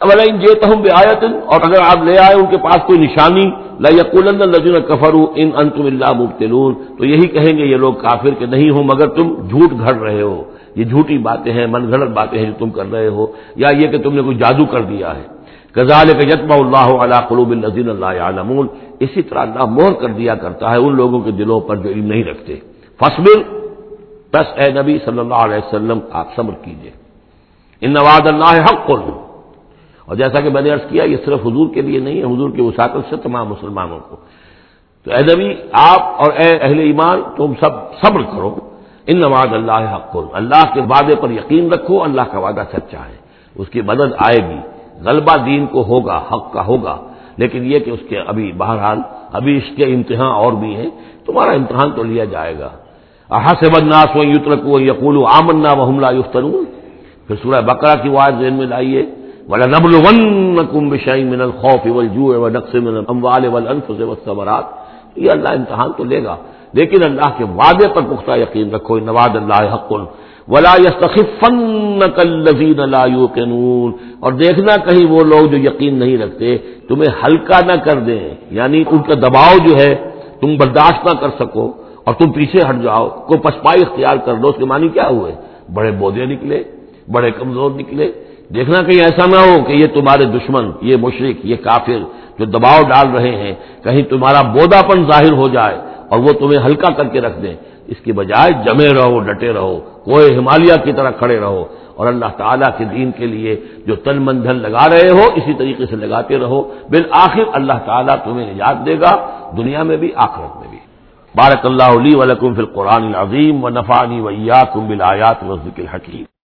اب ان جے تہم بے آیتن اور اگر آپ لے آئے ان کے پاس کوئی نشانی لقول لذین کفر ان انتم اللہ مبتلون۔ تو یہی کہیں گے، یہ لوگ کافر کے نہیں ہوں، مگر تم جھوٹ گھڑ رہے ہو۔ یہ جھوٹی باتیں ہیں، من گھڑت باتیں ہیں جو تم کر رہے ہو۔ یا یہ کہ تم نے کوئی جادو کر دیا ہے۔ غزال کے یتبا اللہ علیہ قلوب النزین اللہ عالمون اسی طرح اللہ مہر کر دیا کرتا ہے ان لوگوں کے دلوں پر جو علم نہیں رکھتے فصبر بس اے نبی صلی اللہ علیہ وسلم آپ صبر کیجیے ان نواز اللہ حق۔ اور جیسا کہ میں نے عرض کیا، یہ صرف حضور کے لیے نہیں ہے، حضور کی وساطت سے تمام مسلمانوں کو۔ تو اے نبی، آپ اور اے اہل ایمان، تم سب صبر کرو۔ ان نواز اللہ حق۔ اللہ کے وعدے پر یقین رکھو، اللہ کا وعدہ سچا ہے۔ اس کی مدد آئے گی۔ غلبہ دین کو ہوگا، حق کا ہوگا، لیکن یہ کہ اس کے ابھی بہرحال، ابھی اس کے امتحان اور بھی ہیں، تمہارا امتحان تو لیا جائے گا۔ سے بدناس و یوترک و یقول آمنا و حملہ یفترون پھر سورہ بکرا کی وائد ذہن میں لائیے۔ بلا نبل ون کم بشائی من الخوف والجوع ونقص من الاموال والانفس والثمرات۔ یہ اللہ امتحان تو لے گا، لیکن اللہ کے وعدے پر پختہ یقین رکھو۔ نواد اللہ حق۔ ولا يستخفنك لا يوقنون اور دیکھنا کہیں وہ لوگ جو یقین نہیں رکھتے، تمہیں ہلکا نہ کر دیں یعنی ان کا دباؤ جو ہے، تم برداشت نہ کر سکو اور تم پیچھے ہٹ جاؤ، کو پسپائی اختیار کر دو، اس کے معنی کیا ہوئے؟ بڑے بودے نکلے، بڑے کمزور نکلے۔ دیکھنا کہیں ایسا نہ ہو کہ یہ تمہارے دشمن، یہ مشرق یہ کافر جو دباؤ ڈال رہے ہیں، کہیں تمہارا بودا پن ظاہر ہو جائے اور وہ تمہیں ہلکا کر کے رکھ دیں۔ اس کی بجائے جمے رہو، ڈٹے رہو وہ ہمالیہ کی طرح کھڑے رہو۔ اور اللہ تعالیٰ کے دین کے لیے جو تن من دھن لگا رہے ہو، اسی طریقے سے لگاتے رہو۔ بالآخر اللہ تعالیٰ تمہیں نجات دے گا، دنیا میں بھی، آخرت میں بھی۔ بارک اللہ علی ولکم فی القرآن العظیم و نفانی ویا کم بل آیات ذکر الحکیم۔